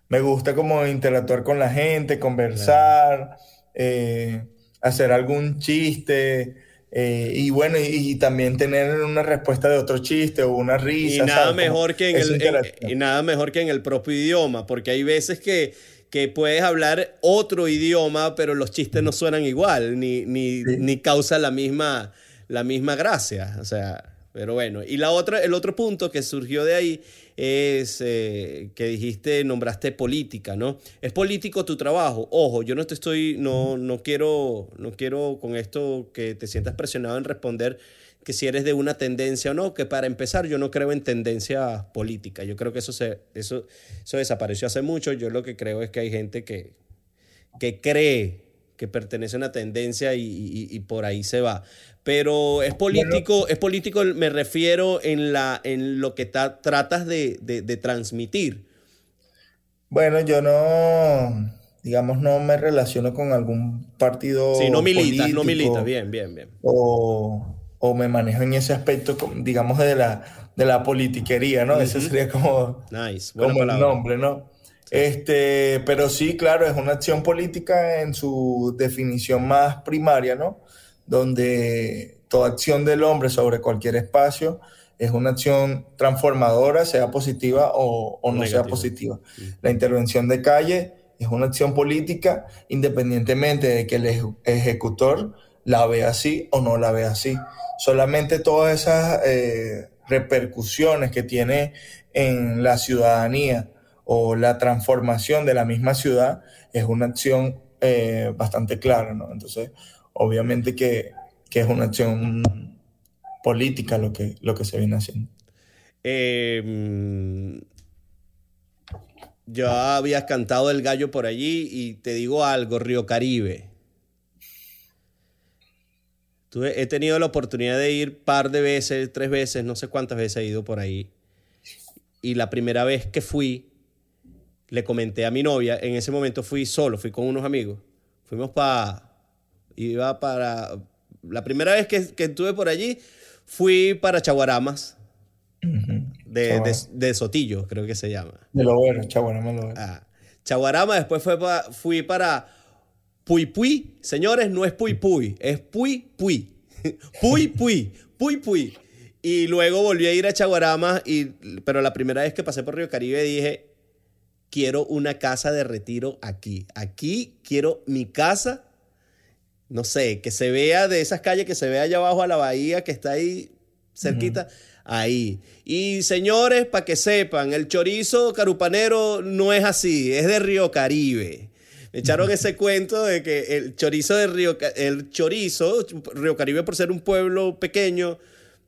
me gusta como interactuar con la gente, conversar, eh, hacer algún chiste. Eh, y bueno, y, también tener una respuesta de otro chiste o una risa. Y nada, mejor que en el, y nada mejor que en el propio idioma, porque hay veces que, que puedes hablar otro idioma, pero los chistes no suenan igual, ni, ni, ni causan la misma, la misma gracia. O sea, pero bueno, y la otra, el otro punto que surgió de ahí es eh, que dijiste, nombraste política, ¿no? Es político tu trabajo. Ojo, yo no te estoy, no, no quiero, no quiero con esto que te sientas presionado en responder que si eres de una tendencia o no, que para empezar yo no creo en tendencia política. Yo creo que eso, se, eso, eso desapareció hace mucho. Yo lo que creo es que hay gente que, que cree que pertenece a una tendencia y, por ahí se va. Pero es político, es político, me refiero en, la, en lo que tratas de, transmitir. Bueno, yo no, digamos, no me relaciono con algún partido. Sí, no milita, no milita, bien, bien, bien. O, me manejo en ese aspecto, digamos, de la, de la politiquería, ¿no? Ese sería como, como el nombre, ¿no? Este, pero sí, claro, es una acción política en su definición más primaria, ¿no? Donde toda acción del hombre sobre cualquier espacio es una acción transformadora, sea positiva o, no sea positiva. La intervención de calle es una acción política independientemente de que el ejecutor la vea así o no la vea así. Solamente todas esas eh, repercusiones que tiene en la ciudadanía, o la transformación de la misma ciudad es una acción eh, bastante clara, ¿no? Entonces, obviamente que, es una acción política lo que, lo que se viene haciendo. Em, yo había cantado el gallo por allí y te digo algo, Río Caribe. he tenido la oportunidad de ir par de veces, tres veces, no sé cuántas veces he ido por ahí. Y la primera vez que fui, le comenté a mi novia, en ese momento fui solo, fui con unos amigos. Fuimos para, iba para, la primera vez que, que estuve por allí, fui para Chaguaramas, de, Sotillo, creo que se llama. De lo bueno, Chaguarama lo ah, Chaguarama, después fue fui para Puy Puy. Señores, no es Puy Puy, es Puy Puy. Puy Puy, Puy Puy. Y luego volví a ir a Chaguarama, y, pero la primera vez que pasé por Río Caribe dije, quiero una casa de retiro aquí. Aquí quiero mi casa, no sé, que se vea de esas calles, que se vea allá abajo a la bahía que está ahí cerquita ahí. Y señores, para que sepan, el chorizo carupanero no es así, es de Río Caribe. Me echaron ese cuento de que el chorizo de Río, el chorizo, Río Caribe por ser un pueblo pequeño,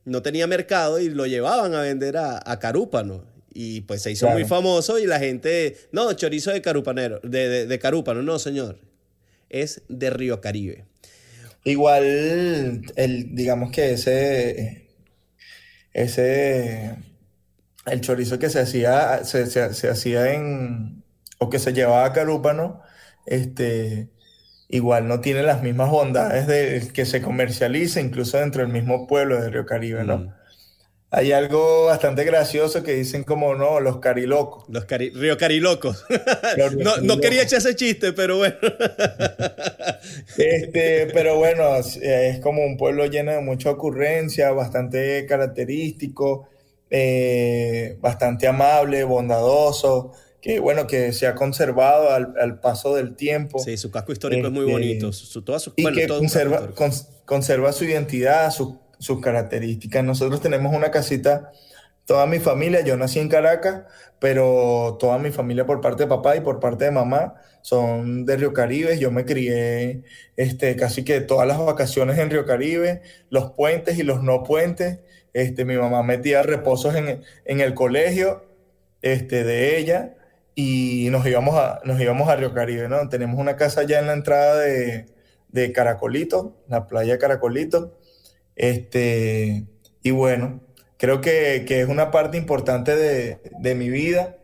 no tenía mercado y lo llevaban a vender a, Carúpano. Y pues se hizo muy famoso y la gente, no, chorizo de carupanero, de, de Carúpano, no señor, es de Río Caribe. Igual, el, digamos que ese ese, el chorizo que se hacía, se, hacía en, o que se llevaba a Carúpano, este, igual no tiene las mismas bondades de que se comercializa incluso dentro del mismo pueblo de Río Caribe, ¿no? Mm. Hay algo bastante gracioso que dicen como, no, los carilocos. Los Río Carilocos. no, no, quería echar ese chiste, pero bueno. este, pero bueno, es como un pueblo lleno de mucha ocurrencia, bastante característico, eh, bastante amable, bondadoso, que bueno, que se ha conservado al, paso del tiempo. Sí, su casco histórico es muy bonito. Este, su, y que conserva, conserva su identidad, su sus características. Nosotros tenemos una casita, toda mi familia, yo nací en Caracas, pero toda mi familia por parte de papá y por parte de mamá son de Río Caribe. Yo me crié este, casi que todas las vacaciones en Río Caribe, los puentes y los no puentes. Este, mi mamá metía reposos en, en el colegio este, de ella y nos íbamos a, nos íbamos a Río Caribe, ¿no? Tenemos una casa ya en la entrada de, de Caracolito, la playa Caracolito, este, y bueno, creo que, es una parte importante de, mi vida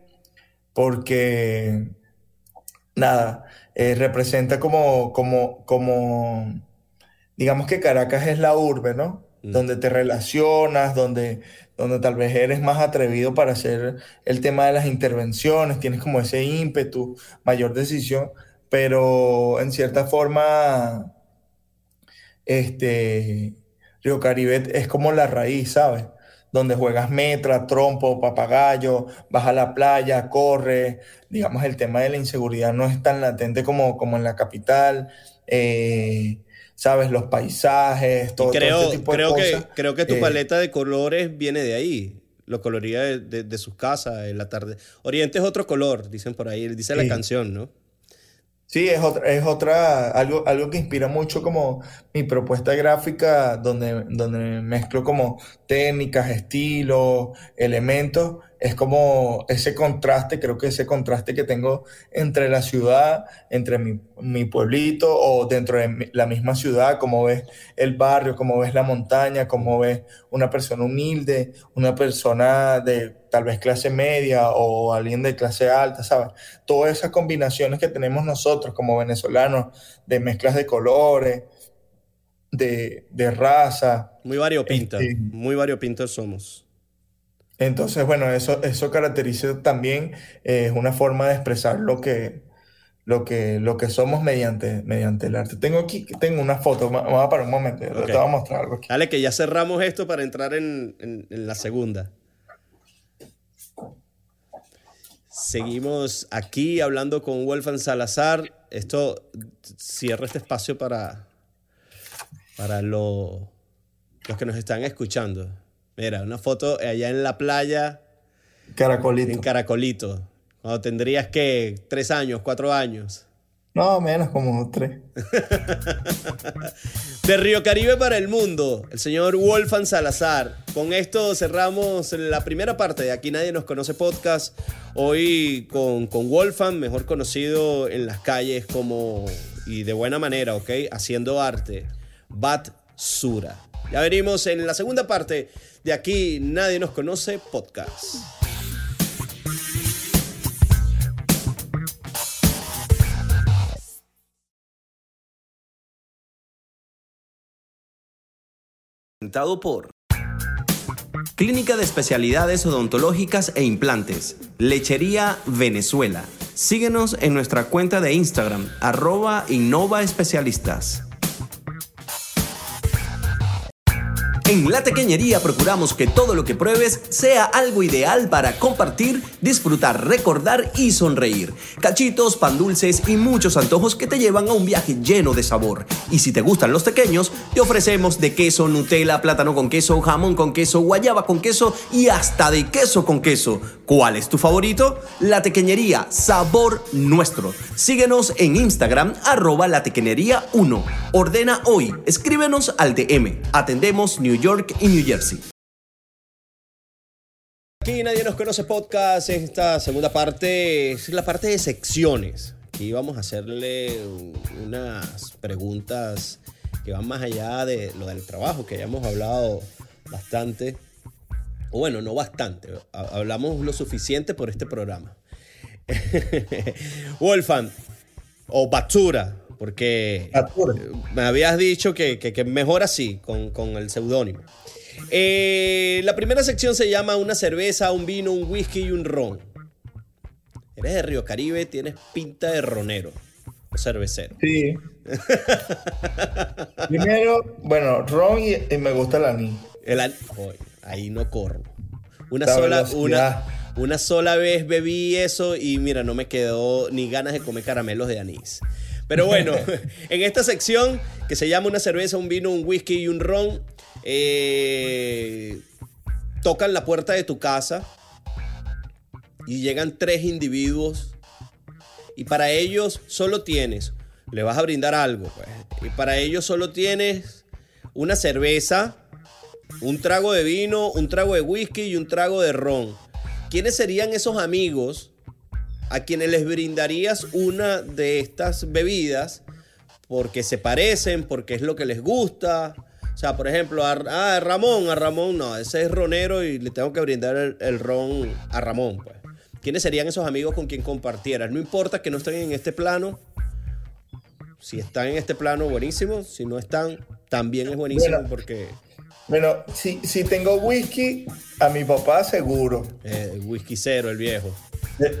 porque, nada, eh, representa como, como, como, digamos que Caracas es la urbe, ¿no? Mm. Donde te relacionas, donde, donde tal vez eres más atrevido para hacer el tema de las intervenciones, tienes como ese ímpetu, mayor decisión, pero en cierta forma, este, Río Caribe es como la raíz, ¿sabes? Donde juegas metra, trompo, papagayo, vas a la playa, corre. Digamos, el tema de la inseguridad no es tan latente como, como en la capital. Eh, ¿Sabes? Los paisajes, todo, creo, ese tipo de cosas. Que, creo que tu eh, paleta de colores viene de ahí. Lo coloría de, sus casas en la tarde. Oriente es otro color, dicen por ahí, dice la canción, ¿no? Sí, es otra, es otra, algo, algo que inspira mucho como mi propuesta gráfica, donde, donde mezclo como técnicas, estilos, elementos, es como ese contraste, creo que ese contraste que tengo entre la ciudad, entre mi, pueblito o dentro de la misma ciudad, como ves el barrio, como ves la montaña, como ves una persona humilde, una persona de tal vez clase media o alguien de clase alta, ¿sabes? Todas esas combinaciones que tenemos nosotros como venezolanos de mezclas de colores, de, raza. Muy variopinta, este, muy variopinta somos. Entonces, bueno, eso, eso caracteriza también, es eh, una forma de expresar lo que, lo que, lo que somos mediante, mediante el arte. Tengo aquí, tengo una foto, vamos a parar un momento, te voy a mostrar algo aquí. Dale, que ya cerramos esto para entrar en, en, la segunda. Seguimos aquí hablando con Wolfgang Salazar. Esto cierra este espacio para, para lo, los que nos están escuchando. Mira, una foto allá en la playa. Caracolito. En Caracolito. Cuando tendrías que tres años, cuatro años. No, menos como tres. de Río Caribe para el mundo, el señor Wolfan Salazar. Con esto cerramos la primera parte de Aquí Nadie Nos Conoce Podcast. Hoy con, con Wolfan, mejor conocido en las calles como, y de buena manera, ¿ok? Haciendo arte. Bat Sura. Ya venimos en la segunda parte de Aquí Nadie Nos Conoce Podcast. por Clínica de Especialidades Odontológicas e Implantes, Lechería Venezuela. Síguenos en nuestra cuenta de Instagram, arroba Innova Especialistas. En La Tequeñería procuramos que todo lo que pruebes sea algo ideal para compartir, disfrutar, recordar y sonreír. Cachitos, pan dulces y muchos antojos que te llevan a un viaje lleno de sabor. Y si te gustan los pequeños, te ofrecemos de queso, Nutella, plátano con queso, jamón con queso, guayaba con queso y hasta de queso con queso. ¿Cuál es tu favorito? La Tequeñería, sabor nuestro. Síguenos en Instagram, arroba la tequeñería 1. Ordena hoy, escríbenos al DM. Atendemos New York y New Jersey. Aquí Nadie Nos Conoce Podcast, esta segunda parte es la parte de secciones. Aquí vamos a hacerle unas preguntas que van más allá de lo del trabajo, que ya hemos hablado bastante. O bueno, no bastante, hablamos lo suficiente por este programa. Wolfan, o Batsura, porque me habías dicho que, que, mejor así, con, el seudónimo. Eh, la primera sección se llama una cerveza, un vino, un whisky y un ron. Eres de Río Caribe, tienes pinta de ronero o cervecero. Sí. Primero, bueno, ron y, me gusta el anís. El ahí no corro. Una sola, una, una sola vez bebí eso y mira, no me quedó ni ganas de comer caramelos de anís. Pero bueno, en esta sección que se llama una cerveza, un vino, un whisky y un ron, eh, tocan la puerta de tu casa y llegan tres individuos y para ellos solo tienes, le vas a brindar algo, pues, y para ellos solo tienes una cerveza, un trago de vino, un trago de whisky y un trago de ron. ¿Quiénes serían esos amigos a quienes les brindarías una de estas bebidas porque se parecen, porque es lo que les gusta. O sea, por ejemplo, a, ah, Ramón, a Ramón no, ese es ronero y le tengo que brindar el, ron a Ramón, pues. ¿Quiénes serían esos amigos con quien compartieras? No importa que no estén en este plano. Si están en este plano, buenísimo. Si no están, también es buenísimo porque... Bueno, si, si tengo whisky, a mi papá seguro. Eh, whisky cero, el viejo.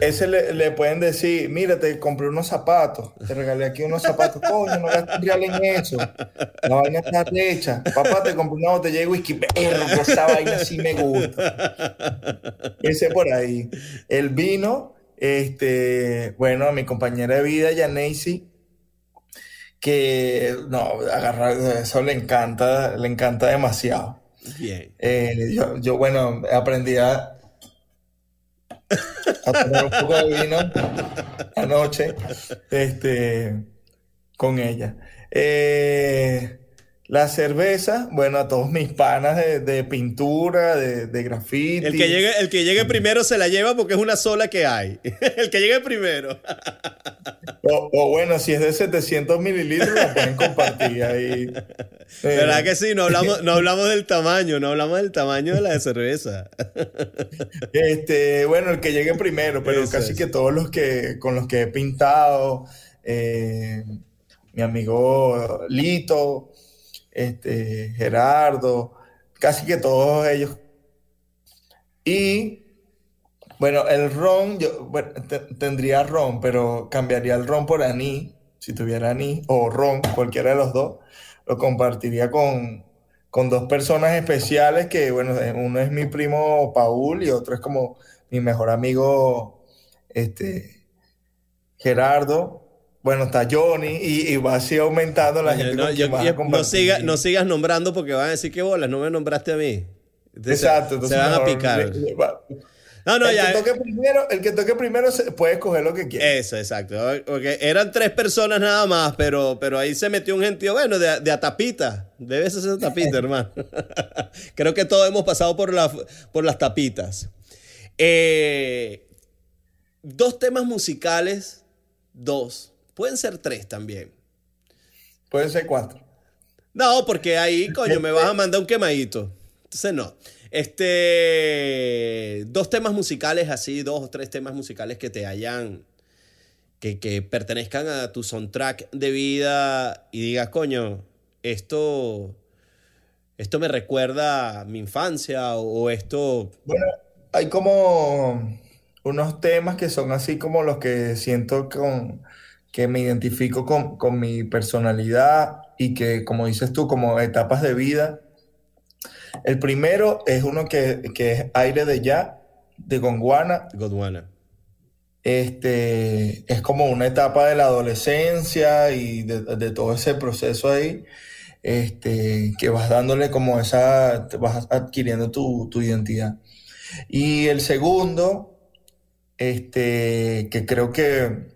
Ese le, pueden decir, mira, te compré unos zapatos, te regalé aquí unos zapatos, coño, no gastes real en eso. La vaina está hecha. Papá, te compré una botella de whisky, perro, que esa vaina sí me gusta. Ese por ahí. El vino, este, bueno, a mi compañera de vida, Janacy, que no, agarrar, eso le encanta, le encanta demasiado. Bien. Eh, yo, yo, bueno, aprendí a a tomar un poco de vino anoche este, con ella. Eh, la cerveza, bueno, a todos mis panas de, pintura, de, de graffiti. El que, llegue, el que llegue primero se la lleva porque es una sola que hay. el que llegue primero. o, bueno, si es de 700 mililitros, la pueden compartir ahí. ¿Verdad que sí? No hablamos, no hablamos del tamaño, no hablamos del tamaño de la de cerveza. este, bueno, el que llegue primero, pero casi que todos los que con los que he pintado, eh, mi amigo Lito, este, Gerardo, casi que todos ellos. Y bueno, el ron, yo tendría ron, pero cambiaría el ron por aní, si tuviera aní, o ron, cualquiera de los dos, lo compartiría con, con dos personas especiales que, bueno, uno es mi primo Paul y otro es como mi mejor amigo, este, Gerardo. Bueno, está Johnny y, va así aumentando la gente. No, no, sigas nombrando porque van a decir que bolas, no me nombraste a mí. Exacto. se van a picar. No, no, el Que toque primero, el que toque primero puede escoger lo que quiera. Eso, exacto. Porque eran tres personas nada más, pero, pero ahí se metió un gentío, bueno, de, de a tapita. Debe ser tapita, hermano. Creo que todos hemos pasado por, la, por las tapitas. Eh, dos temas musicales, dos. Pueden ser tres también. Pueden ser cuatro. No, porque ahí, coño, me vas a mandar un quemadito. Entonces, no. Este. Dos temas musicales así, dos o tres temas musicales que te hayan. Que, que pertenezcan a tu soundtrack de vida y digas, coño, esto. Esto me recuerda a mi infancia o, esto. Bueno, hay como unos temas que son así como los que siento con, que me identifico con, con mi personalidad y que, como dices tú, como etapas de vida el primero es uno que, es Aire de Ya, de Gondwana. Gondwana. Este, es como una etapa de la adolescencia y de, todo ese proceso ahí, este, que vas dándole como esa, vas adquiriendo tu, identidad. Y el segundo, este, que creo que,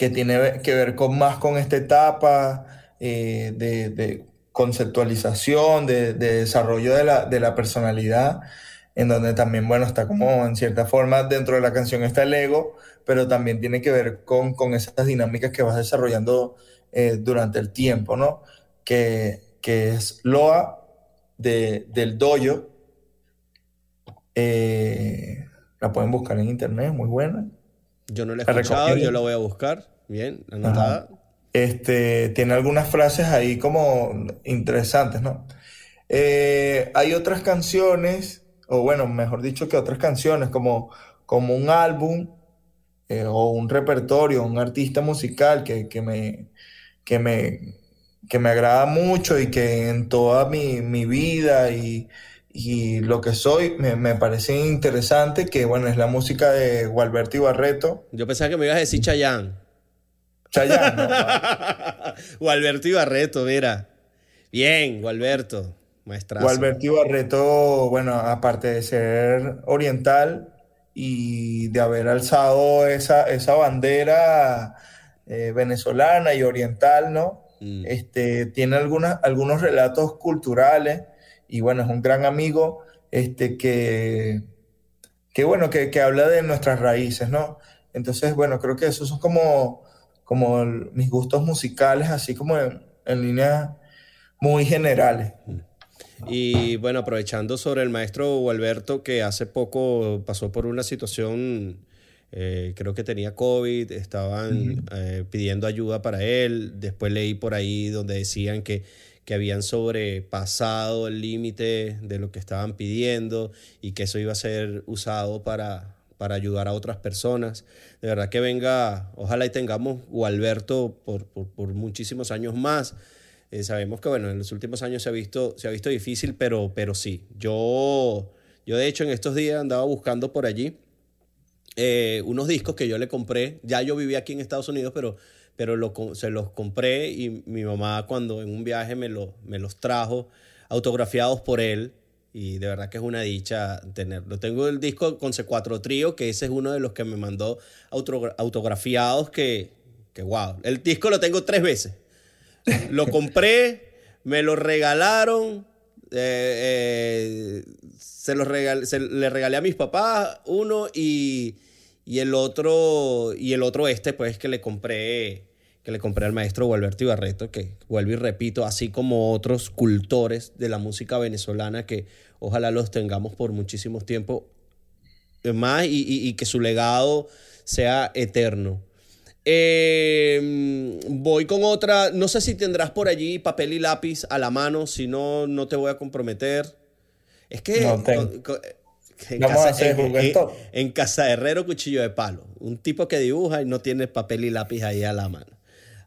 que tiene que ver con más con esta etapa eh, de, conceptualización, de, desarrollo de la, personalidad, en donde también, bueno, está como en cierta forma dentro de la canción está el ego, pero también tiene que ver con, esas dinámicas que vas desarrollando eh, durante el tiempo, ¿no? Que, es Loa del Doyo. Eh, la pueden buscar en internet, muy buena. Yo no la he escuchado, yo la voy a buscar. Bien, anotada este, tiene algunas frases ahí como interesantes, ¿no? Eh, hay otras canciones, o bueno, mejor dicho que otras canciones, como, como un álbum eh, o un repertorio, un artista musical que, me, que, me, que me agrada mucho y que en toda mi, vida y, lo que soy me, me, parece interesante, que bueno, es la música de Gualberto Barreto. Yo pensaba que me ibas a decir Chayanne. Chayanne. Gualberto Ibarreto, mira. Bien, Gualberto, maestrazo. Gualberto Ibarreto, bueno, aparte de ser oriental y de haber alzado esa, esa bandera eh, venezolana y oriental, ¿no? Mm. Este, tiene algunas, algunos relatos culturales y bueno, es un gran amigo este, que, que bueno, que, que habla de nuestras raíces, ¿no? Entonces, bueno, creo que esos son como como mis gustos musicales, así como en, líneas muy generales. Y bueno, aprovechando sobre el maestro Alberto, que hace poco pasó por una situación, eh, creo que tenía COVID, estaban eh, pidiendo ayuda para él, después leí por ahí donde decían que, que habían sobrepasado el límite de lo que estaban pidiendo y que eso iba a ser usado para, para ayudar a otras personas. De verdad que venga, ojalá y tengamos Gualberto por, por, muchísimos años más. Eh, sabemos que bueno, en los últimos años se ha visto, se ha visto difícil, pero, pero sí. Yo, yo de hecho en estos días andaba buscando por allí eh, unos discos que yo le compré. Ya yo vivía aquí en Estados Unidos, pero, pero se los compré y mi mamá cuando en un viaje me, lo, me los trajo autografiados por él y de verdad que es una dicha tenerlo. Tengo el disco con C4 Trío, que ese es uno de los que me mandó autografiados, que, que wow. El disco lo tengo tres veces. Lo compré, me lo regalaron, eh, eh, se, lo le regalé a mis papás uno y, y, el otro, y el otro este, pues que le compré que le compré al maestro Gualberto Ibarreto, que vuelvo y repito, así como otros cultores de la música venezolana que ojalá los tengamos por muchísimos tiempos más y, que su legado sea eterno. Em, voy con otra, no sé si tendrás por allí papel y lápiz a la mano, si no, no te voy a comprometer. Es que... en, casa, en, casa Herrero Cuchillo de Palo. Un tipo que dibuja y no tiene papel y lápiz ahí a la mano.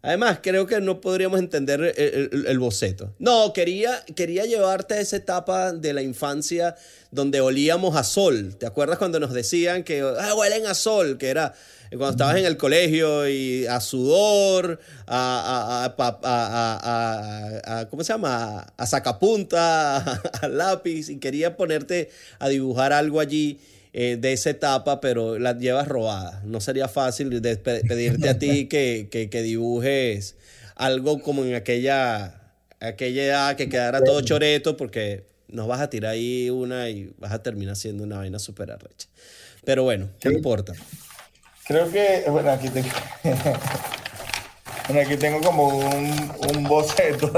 Además, creo que no podríamos entender el, boceto. No, quería, quería llevarte a esa etapa de la infancia donde olíamos a sol. ¿Te acuerdas cuando nos decían que ah, huelen a sol? Que era cuando estabas en el colegio y a sudor, a, a, ¿cómo se llama? A sacapunta, a lápiz, y quería ponerte a dibujar algo allí. Eh, de esa etapa, pero la llevas robada. No sería fácil pedirte a ti que, que, dibujes algo como en aquella, aquella edad que quedara todo choreto, porque nos vas a tirar ahí una y vas a terminar siendo una vaina súper arrecha. Pero bueno, ¿qué importa? Creo que, bueno, aquí tengo, aquí tengo como un, un boceto.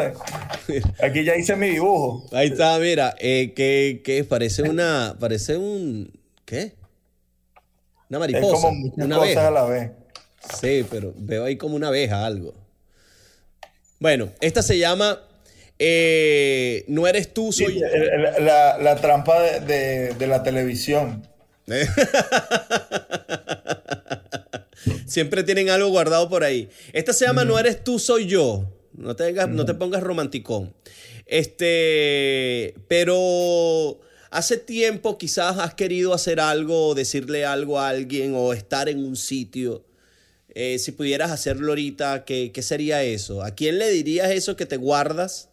Aquí ya hice mi dibujo. Ahí está, mira, eh, que, parece una, parece un, ¿qué? Una mariposa. Es como una cosas a la vez. Sí, pero veo ahí como una abeja, algo. Bueno, esta se llama eh, No eres tú, soy yo. La, trampa de, de, la televisión. Siempre tienen algo guardado por ahí. Esta se llama No eres tú, soy yo. No te, no te pongas romanticón. Este, pero hace tiempo quizás has querido hacer algo, decirle algo a alguien o estar en un sitio. Eh, si pudieras hacerlo ahorita, ¿qué, ¿qué, sería eso? ¿A quién le dirías eso que te guardas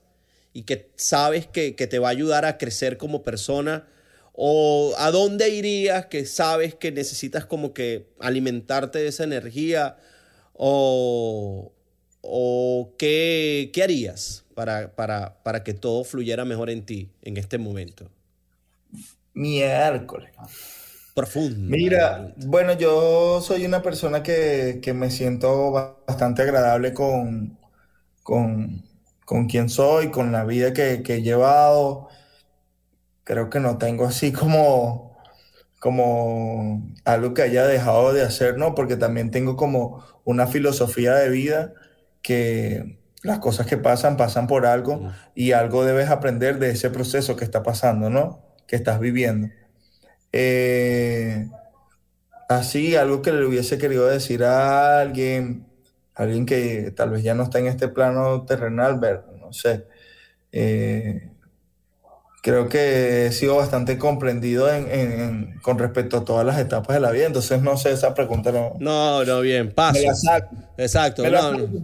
y que sabes que, que te va a ayudar a crecer como persona? ¿O a dónde irías que sabes que necesitas como que alimentarte de esa energía? ¿O, o qué, qué harías para, para, para, que todo fluyera mejor en ti en este momento? Miércoles. Profundo. Mira, bueno, yo soy una persona que, me siento bastante agradable con, con, con quien soy, con la vida que, que he llevado creo que no tengo así como, como algo que haya dejado de hacer, ¿no? Porque también tengo como una filosofía de vida que las cosas que pasan pasan por algo y algo debes aprender de ese proceso que está pasando, ¿no? Que estás viviendo. Eh, así, algo que le hubiese querido decir a alguien, alguien que tal vez ya no está en este plano terrenal, ver, no sé. Eh, creo que he sido bastante comprendido en, con respecto a todas las etapas de la vida. Entonces, no sé, esa pregunta no. No, no, bien, paso. Exacto.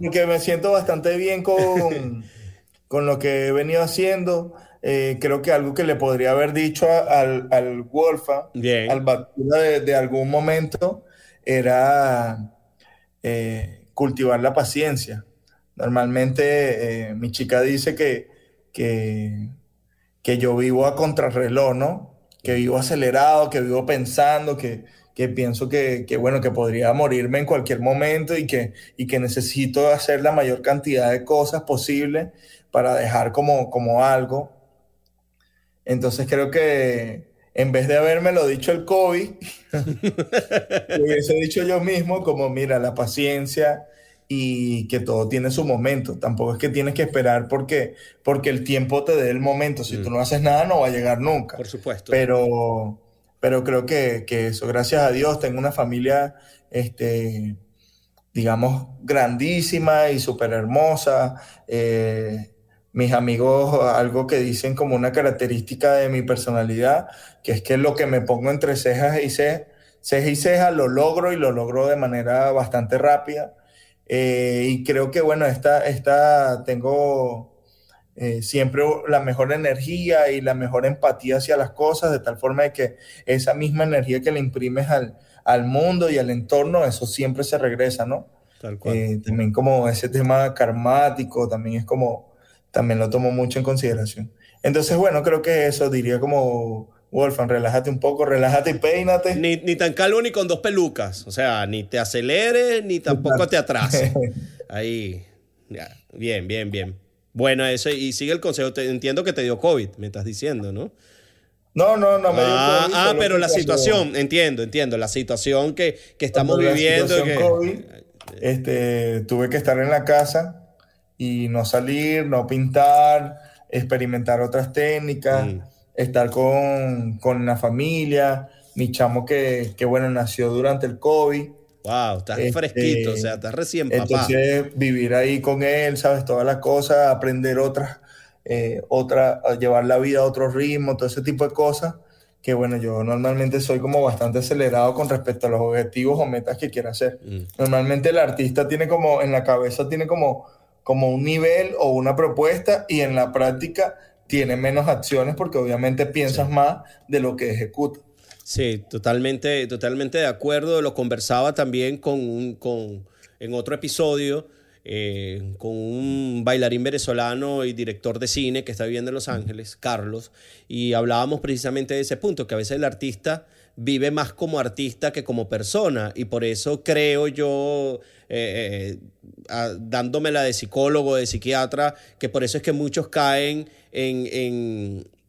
porque me siento bastante bien con, con lo que he venido haciendo. Eh, creo que algo que le podría haber dicho al, al Wolfa, al Bakura de, algún momento, era eh, cultivar la paciencia. Normalmente eh, mi chica dice que, que que yo vivo a contrarreloj, ¿no? Que vivo acelerado, que vivo pensando, que, pienso que, bueno, que podría morirme en cualquier momento y que, y que necesito hacer la mayor cantidad de cosas posible para dejar como, como algo. Entonces creo que en vez de haberme lo dicho el COVID, hubiese dicho yo mismo como, mira, la paciencia, y que todo tiene su momento. Tampoco es que tienes que esperar porque, porque el tiempo te dé el momento. Si tú mm. no haces nada, no va a llegar nunca. Por supuesto. Pero, pero creo que, que eso, gracias a Dios, tengo una familia, este, digamos, grandísima y súper hermosa. Eh, mis amigos, algo que dicen como una característica de mi personalidad, que es que lo que me pongo entre cejas y cejas, ceja y ceja lo logro y lo logro de manera bastante rápida. Eh, y creo que, bueno, esta, esta tengo eh, siempre la mejor energía y la mejor empatía hacia las cosas, de tal forma de que esa misma energía que le imprimes al, al mundo y al entorno, eso siempre se regresa, ¿no? Tal cual. Eh, también como ese tema karmático, también es como, también lo tomo mucho en consideración. Entonces, bueno, creo que eso diría como Wolfgang, relájate un poco, relájate y peínate. Ni, ni, tan calvo ni con dos pelucas. O sea, ni te aceleres ni tampoco te atrases. Ahí. Bien, bien, bien. Bueno, eso, y sigue el consejo. entiendo que te dio COVID, me estás diciendo, ¿no? No, no, no me dio ah, COVID. Ah, pero la situación, entiendo, entiendo. La situación que, que estamos viviendo. COVID, este, tuve que estar en la casa y no salir, no pintar, experimentar otras técnicas. Mm estar con, con la familia, mi chamo que, que, bueno, nació durante el COVID. Wow, estás este, fresquito, o sea, estás recién papá. Entonces, vivir ahí con él, sabes, todas las cosas, aprender otras, eh, otra, llevar la vida a otro ritmo, todo ese tipo de cosas, que bueno, yo normalmente soy como bastante acelerado con respecto a los objetivos o metas que quiera hacer. Mm. Normalmente el artista tiene como, en la cabeza tiene como, como un nivel o una propuesta y en la práctica tiene menos acciones porque obviamente piensas más de lo que ejecuta. Sí, totalmente, totalmente de acuerdo. Lo conversaba también con, un, con en otro episodio eh, con un bailarín venezolano y director de cine que está viviendo en Los Ángeles, Carlos, y hablábamos precisamente de ese punto, que a veces el artista vive más como artista que como persona, y por eso creo yo, eh, eh, dándomela de psicólogo, de psiquiatra, que por eso es que muchos caen en,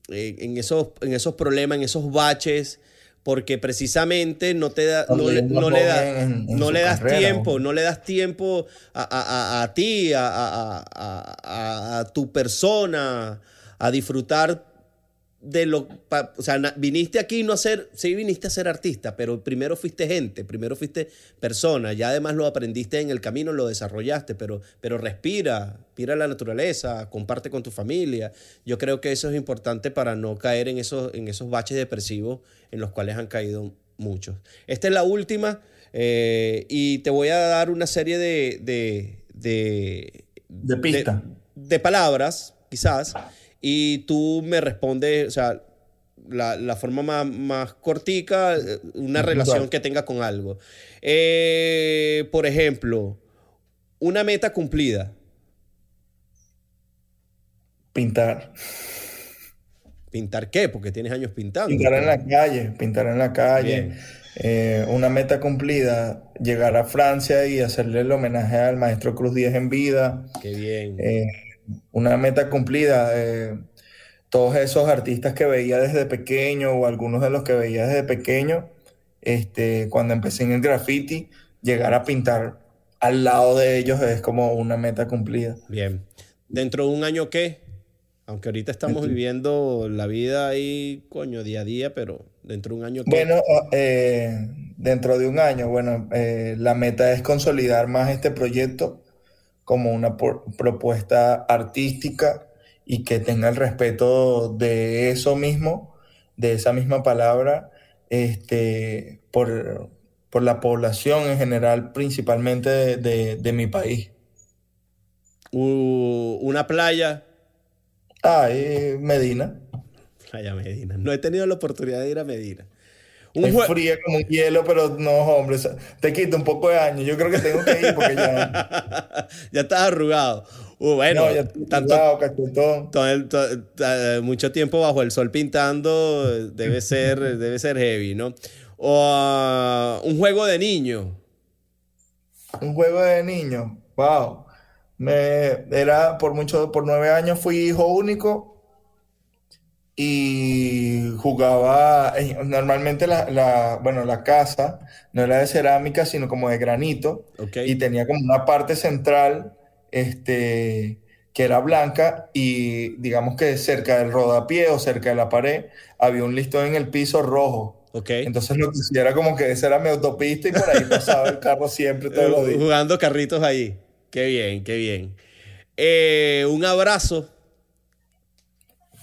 en, esos, en esos problemas, en esos baches porque precisamente no te da, no, le, le, no le das tiempo, no le das tiempo a, a ti, a, tu persona, a disfrutar de lo, o sea, viniste aquí no a ser, sí viniste a ser artista, pero primero fuiste gente, primero fuiste persona, ya además lo aprendiste en el camino, lo desarrollaste, pero, pero respira, respira la naturaleza, comparte con tu familia. Yo creo que eso es importante para no caer en esos, en esos baches depresivos en los cuales han caído muchos. Esta es la última eh, y te voy a dar una serie de, de, de, de pistas. de palabras, quizás y tú me respondes, o sea, la, forma más, más, cortica, eh, una relación que tenga con algo. Eh, por ejemplo, una meta cumplida. Pintar. ¿Pintar qué? Porque tienes años pintando. Pintar en la calle, pintar en la calle. Eh, una meta cumplida, llegar a Francia y hacerle el homenaje al maestro Cruz Díaz en vida. Qué bien una meta cumplida. Eh, todos esos artistas que veía desde pequeño o algunos de los que veía desde pequeño, este, cuando empecé en el graffiti, llegar a pintar al lado de ellos es como una meta cumplida. Bien. ¿Dentro de un año qué? Aunque ahorita estamos viviendo la vida ahí, coño, día a día, pero dentro de un año qué? Bueno, eh, dentro de un año, bueno, eh, la meta es consolidar más este proyecto como una propuesta artística y que tenga el respeto de eso mismo, de esa misma palabra, este, por, la población en general, principalmente de, mi país. ¿Una playa? Ah, Medina. Playa Medina. No he tenido la oportunidad de ir a Medina. Un es fría como un hielo, pero no, hombre, te quita un poco de años. Yo creo que tengo que ir porque ya. ya estás arrugado. Uh, bueno, no, ya tanto, arrugado, todo mucho tiempo bajo el sol pintando debe ser, debe ser heavy, ¿no? O uh, un juego de niño. Un juego de niño, wow. Me, era por mucho, por nueve años fui hijo único y jugaba, eh, normalmente la, bueno, la casa no era de cerámica, sino como de granito, y tenía como una parte central este, que era blanca y digamos que cerca del rodapié o cerca de la pared había un listón en el piso rojo. Okay. Entonces lo que hacía era como que esa era mi autopista y por ahí pasaba el carro siempre todos los días. Jugando carritos ahí. Qué bien, qué bien. Eh, un abrazo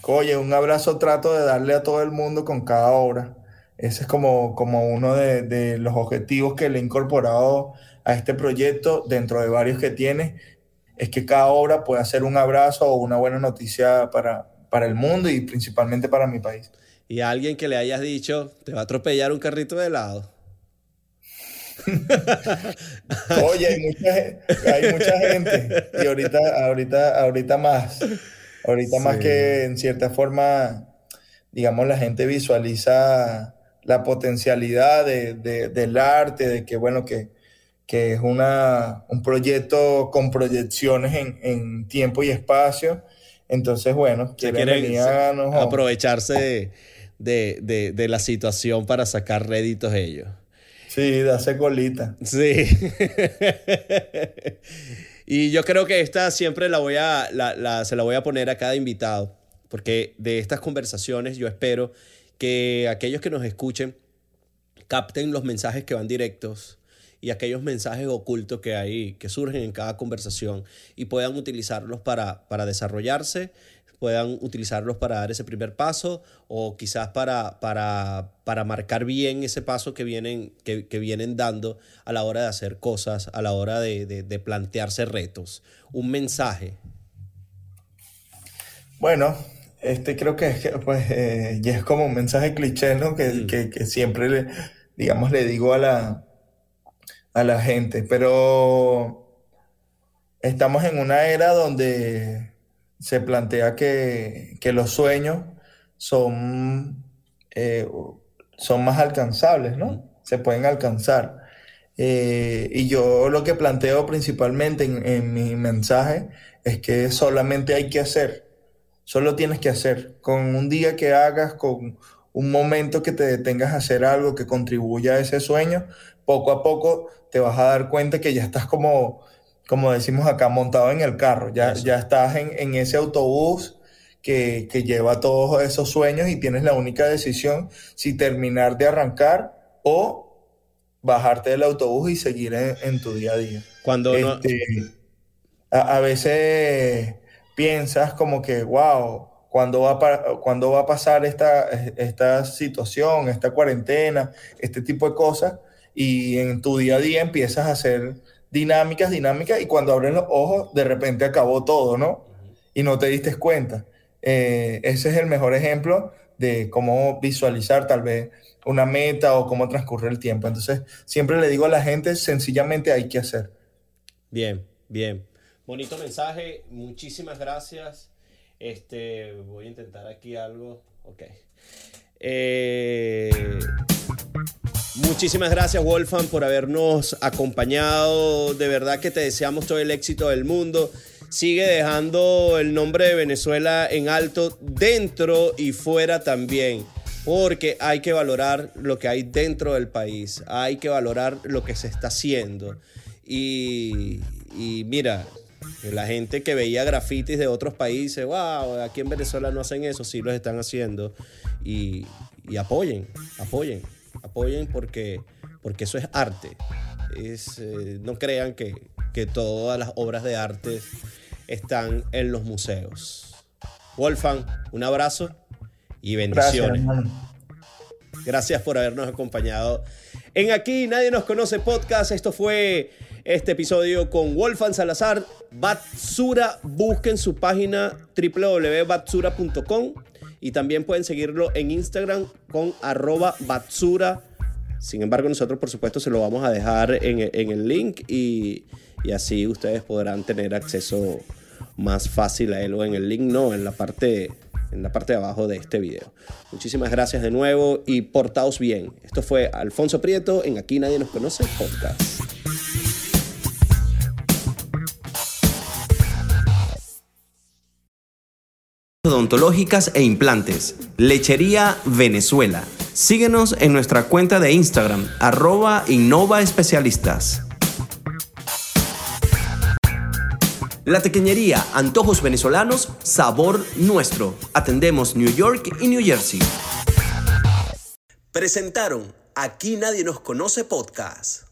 Oye, un abrazo trato de darle a todo el mundo con cada obra. Ese es como, como uno de, los objetivos que le he incorporado a este proyecto, dentro de varios que tiene, es que cada obra pueda ser un abrazo o una buena noticia para, para el mundo y principalmente para mi país. Y a alguien que le hayas dicho, te va a atropellar un carrito de helado. Oye, hay mucha, hay mucha gente y ahorita, ahorita, ahorita más. Ahorita más que en cierta forma, digamos, la gente visualiza la potencialidad del arte, de que, bueno, que, es una, un proyecto con proyecciones en, tiempo y espacio. Entonces, bueno, quieren, aprovecharse de, de, la situación para sacar réditos ellos. Sí, darse colita. Sí. Y yo creo que esta siempre la voy a, se la voy a poner a cada invitado, porque de estas conversaciones yo espero que aquellos que nos escuchen capten los mensajes que van directos y aquellos mensajes ocultos que hay, que surgen en cada conversación y puedan utilizarlos para, para desarrollarse puedan utilizarlos para dar ese primer paso o quizás para, para, para marcar bien ese paso que vienen, que, vienen dando a la hora de hacer cosas, a la hora de, plantearse retos. Un mensaje. Bueno, este creo que es, pues, eh, ya es como un mensaje cliché, ¿no? Que, mm. que, que, siempre, le, digamos, le digo a la, a la gente, pero estamos en una era donde se plantea que, que los sueños son, eh, son más alcanzables, ¿no? Se pueden alcanzar. Eh, y yo lo que planteo principalmente en, en mi mensaje es que solamente hay que hacer Solo tienes que hacer. Con un día que hagas, con un momento que te detengas a hacer algo que contribuya a ese sueño, poco a poco te vas a dar cuenta que ya estás como, como decimos acá, montado en el carro. Ya, ya estás en, ese autobús que, lleva todos esos sueños y tienes la única decisión si terminar de arrancar o bajarte del autobús y seguir en, tu día a día. Cuando este, a veces piensas como que, wow, ¿cuándo va a, ¿cuándo va a pasar esta, esta situación, esta cuarentena, este tipo de cosas? Y en tu día a día empiezas a hacer dinámicas, dinámicas, y cuando abres los ojos, de repente acabó todo, ¿no? Y no te diste cuenta. Eh, ese es el mejor ejemplo de cómo visualizar tal vez una meta o cómo transcurre el tiempo. Entonces, siempre le digo a la gente, sencillamente hay que hacer. Bien, bien. Bonito mensaje, muchísimas gracias. Este, voy a intentar aquí algo. Ok. Eh, muchísimas gracias, Wolfgang, por habernos acompañado. De verdad que te deseamos todo el éxito del mundo. Sigue dejando el nombre de Venezuela en alto dentro y fuera también. Porque hay que valorar lo que hay dentro del país. Hay que valorar lo que se está haciendo. Y, y mira, la gente que veía grafitis de otros países, wow, aquí en Venezuela no hacen eso, sí los están haciendo. Y, apoyen, apoyen, apoyen porque, porque eso es arte. Es, eh, no crean que, todas las obras de arte están en los museos. Wolfgang, un abrazo y bendiciones. Gracias, Gracias por habernos acompañado en Aquí Nadie Nos Conoce Podcast. Esto fue este episodio con Wolfan Salazar. Batsura, busquen su página www.batsura.com y también pueden seguirlo en Instagram con arroba Batsura. Sin embargo, nosotros por supuesto se lo vamos a dejar en, el link y, y, así ustedes podrán tener acceso más fácil a él o en el link, no, en la parte en la parte de abajo de este video. Muchísimas gracias de nuevo y portaos bien. Esto fue Alfonso Prieto en Aquí Nadie Nos Conoce Podcast. Odontológicas e implantes. Lechería Venezuela. Síguenos en nuestra cuenta de Instagram, arroba Innova Especialistas. La tequeñería, antojos venezolanos, sabor nuestro. Atendemos New York y New Jersey. Presentaron Aquí Nadie Nos Conoce Podcast.